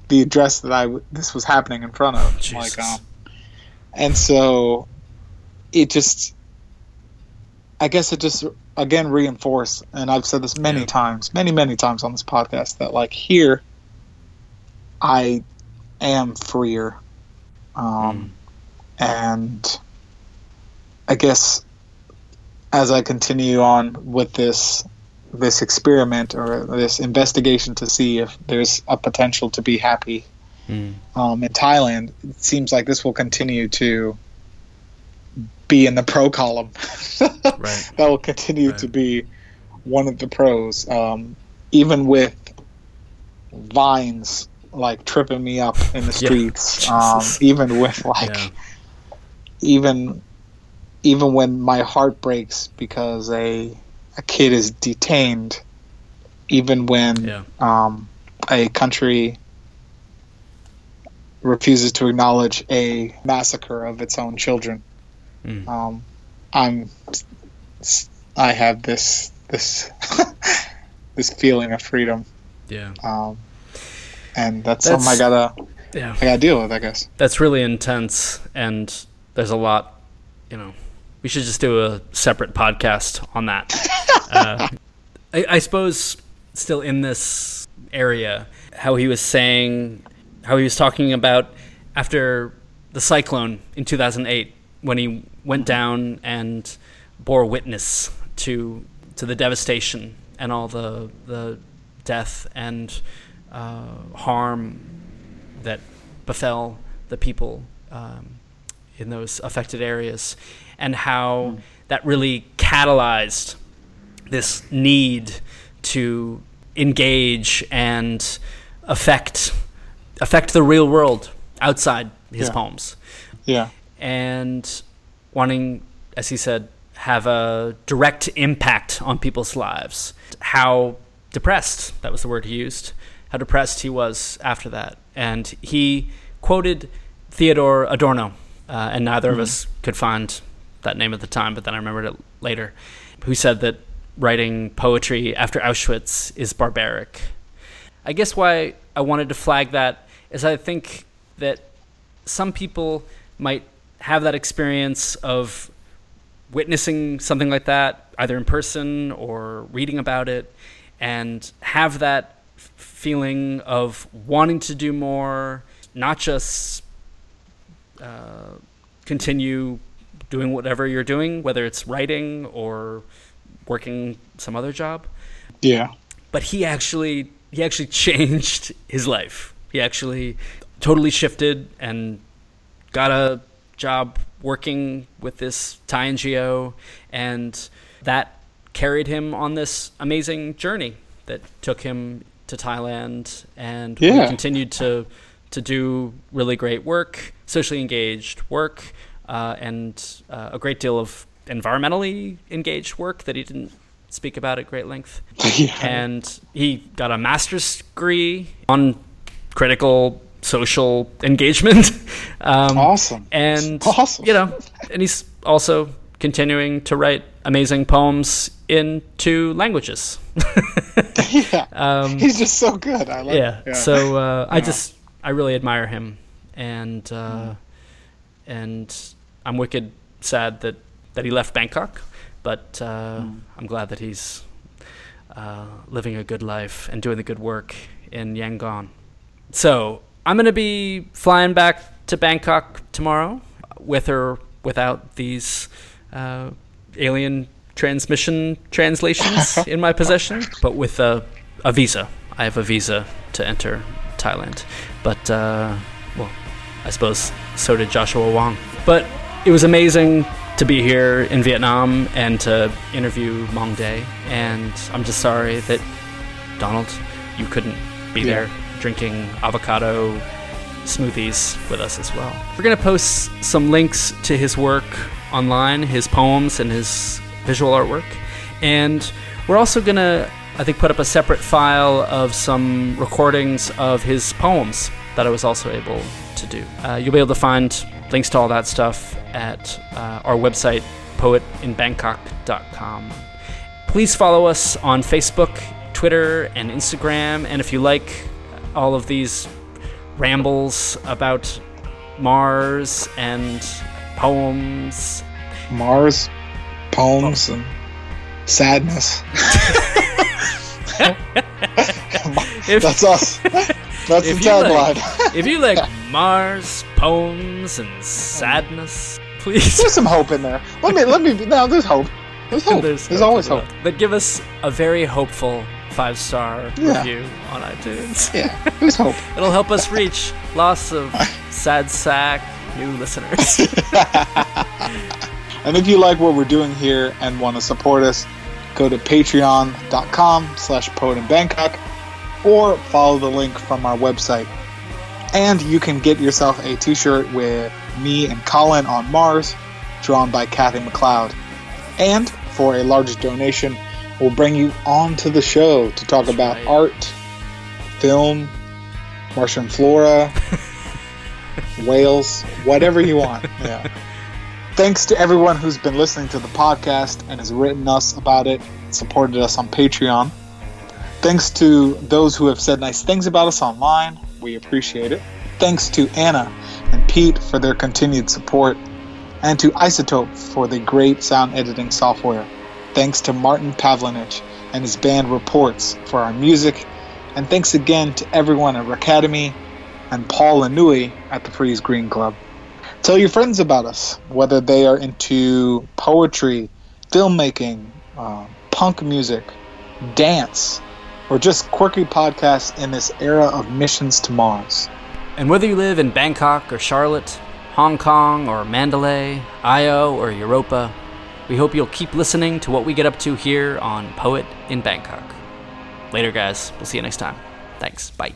the address that I w- this was happening in front of. Like, um, and so it just, I guess it just again reinforced, and I've said this many Yeah. times, many many times on this podcast that like here, I am freer, um, and I guess as I continue on with this this experiment or this investigation to see if there's a potential to be happy Mm. um, in Thailand, it seems like this will continue to be in the pro column. <laughs> Right. that will continue Right. to be one of the pros, um, even with vines like tripping me up in the <laughs> Yeah. streets. <laughs> Um, even with like, Yeah. even even when my heart breaks because a a kid is detained, even when Yeah. um, a country refuses to acknowledge a massacre of its own children. Mm. Um, I'm, I have this this <laughs> this feeling of freedom, Yeah. um, and that's, something I gotta Yeah. I gotta deal with, I guess. That's really intense, and there's a lot. You know, we should just do a separate podcast on that. <laughs> uh, I, I suppose, still in this area, how he was saying, how he was talking about after the cyclone in 2008 when he went down and bore witness to to the devastation and all the the death and uh, harm that befell the people um, in those affected areas, and how that really catalyzed this need to engage and affect affect the real world outside his Yeah. poems Yeah, and wanting, as he said, have a direct impact on people's lives. How depressed, that was the word he used, how depressed he was after that. And he quoted Theodore Adorno, uh, and neither of us could find that name at the time, but then I remembered it later, who said that writing poetry after Auschwitz is barbaric. I guess why I wanted to flag that is I think that some people might have that experience of witnessing something like that, either in person or reading about it, and have that feeling of wanting to do more, not just uh, continue doing whatever you're doing, whether it's writing or working some other job yeah, but he actually he actually <laughs> changed his life. He actually totally shifted and got a job working with this Thai NGO, and that carried him on this amazing journey that took him to Thailand, and we continued to to do really great work, socially engaged work, uh, and uh, a great deal of environmentally engaged work that he didn't speak about at great length. <laughs> Yeah. And he got a master's degree on critical social engagement. <laughs> um, Awesome. And Awesome. you know, and he's also continuing to write amazing poems in two languages. <laughs> yeah. He's just so good. I love yeah. it. So uh, <laughs> I just I really admire him, and uh, and I'm wicked sad that that he left Bangkok, but uh, I'm glad that he's uh, living a good life and doing the good work in Yangon. So I'm gonna be flying back to Bangkok tomorrow, with or without these uh, alien transmission translations <laughs> in my possession, but with a, a visa. I have a visa to enter Thailand, but uh, well, I suppose so did Joshua Wong. But it was amazing to be here in Vietnam and to interview Maung Day, and I'm just sorry that Donald, you couldn't be Yeah. there drinking avocado smoothies with us as well. We're going to post some links to his work online, his poems and his visual artwork. And we're also going to, I think, put up a separate file of some recordings of his poems that I was also able to do. Uh, you'll be able to find links to all that stuff at uh, our website, poetinbangkok.com. Please follow us on Facebook, Twitter, and Instagram. And if you like all of these rambles about Mars and poems, Mars, poems, oh. and sadness. <laughs> if, That's us. <laughs> That's the you like, tagline. <laughs> if you like Mars, poems, and sadness, please. There's some hope in there. Let me. Let me. Now there's hope. There's hope. There's, always as hope. well. But give us a very hopeful five star Yeah. review on iTunes. Yeah, there's hope. It'll help us reach lots of sad sack new listeners. And if you like what we're doing here and want to support us, go to patreon.com slash poet in Bangkok or follow the link from our website. And you can get yourself a t-shirt with me and Colin on Mars, drawn by Kathy McLeod. And for a large donation, we'll bring you onto the show to talk about right. art, film, Martian flora, <laughs> whales, whatever you want. Yeah. <laughs> Thanks to everyone who's been listening to the podcast and has written us about it, supported us on Patreon. Thanks to those who have said nice things about us online. We appreciate it. Thanks to Anna and Pete for their continued support, and to Izotope for the great sound editing software. Thanks to Martin Pavlinic and his band Reports for our music, and thanks again to everyone at Academy and Paul Lanui at the Freeze Green Club. Tell your friends about us, whether they are into poetry, filmmaking, uh, punk music, dance, or just quirky podcasts in this era of missions to Mars. And whether you live in Bangkok or Charlotte, Hong Kong or Mandalay, Io or Europa, we hope you'll keep listening to what we get up to here on Poet in Bangkok. Later, guys. We'll see you next time. Thanks. Bye.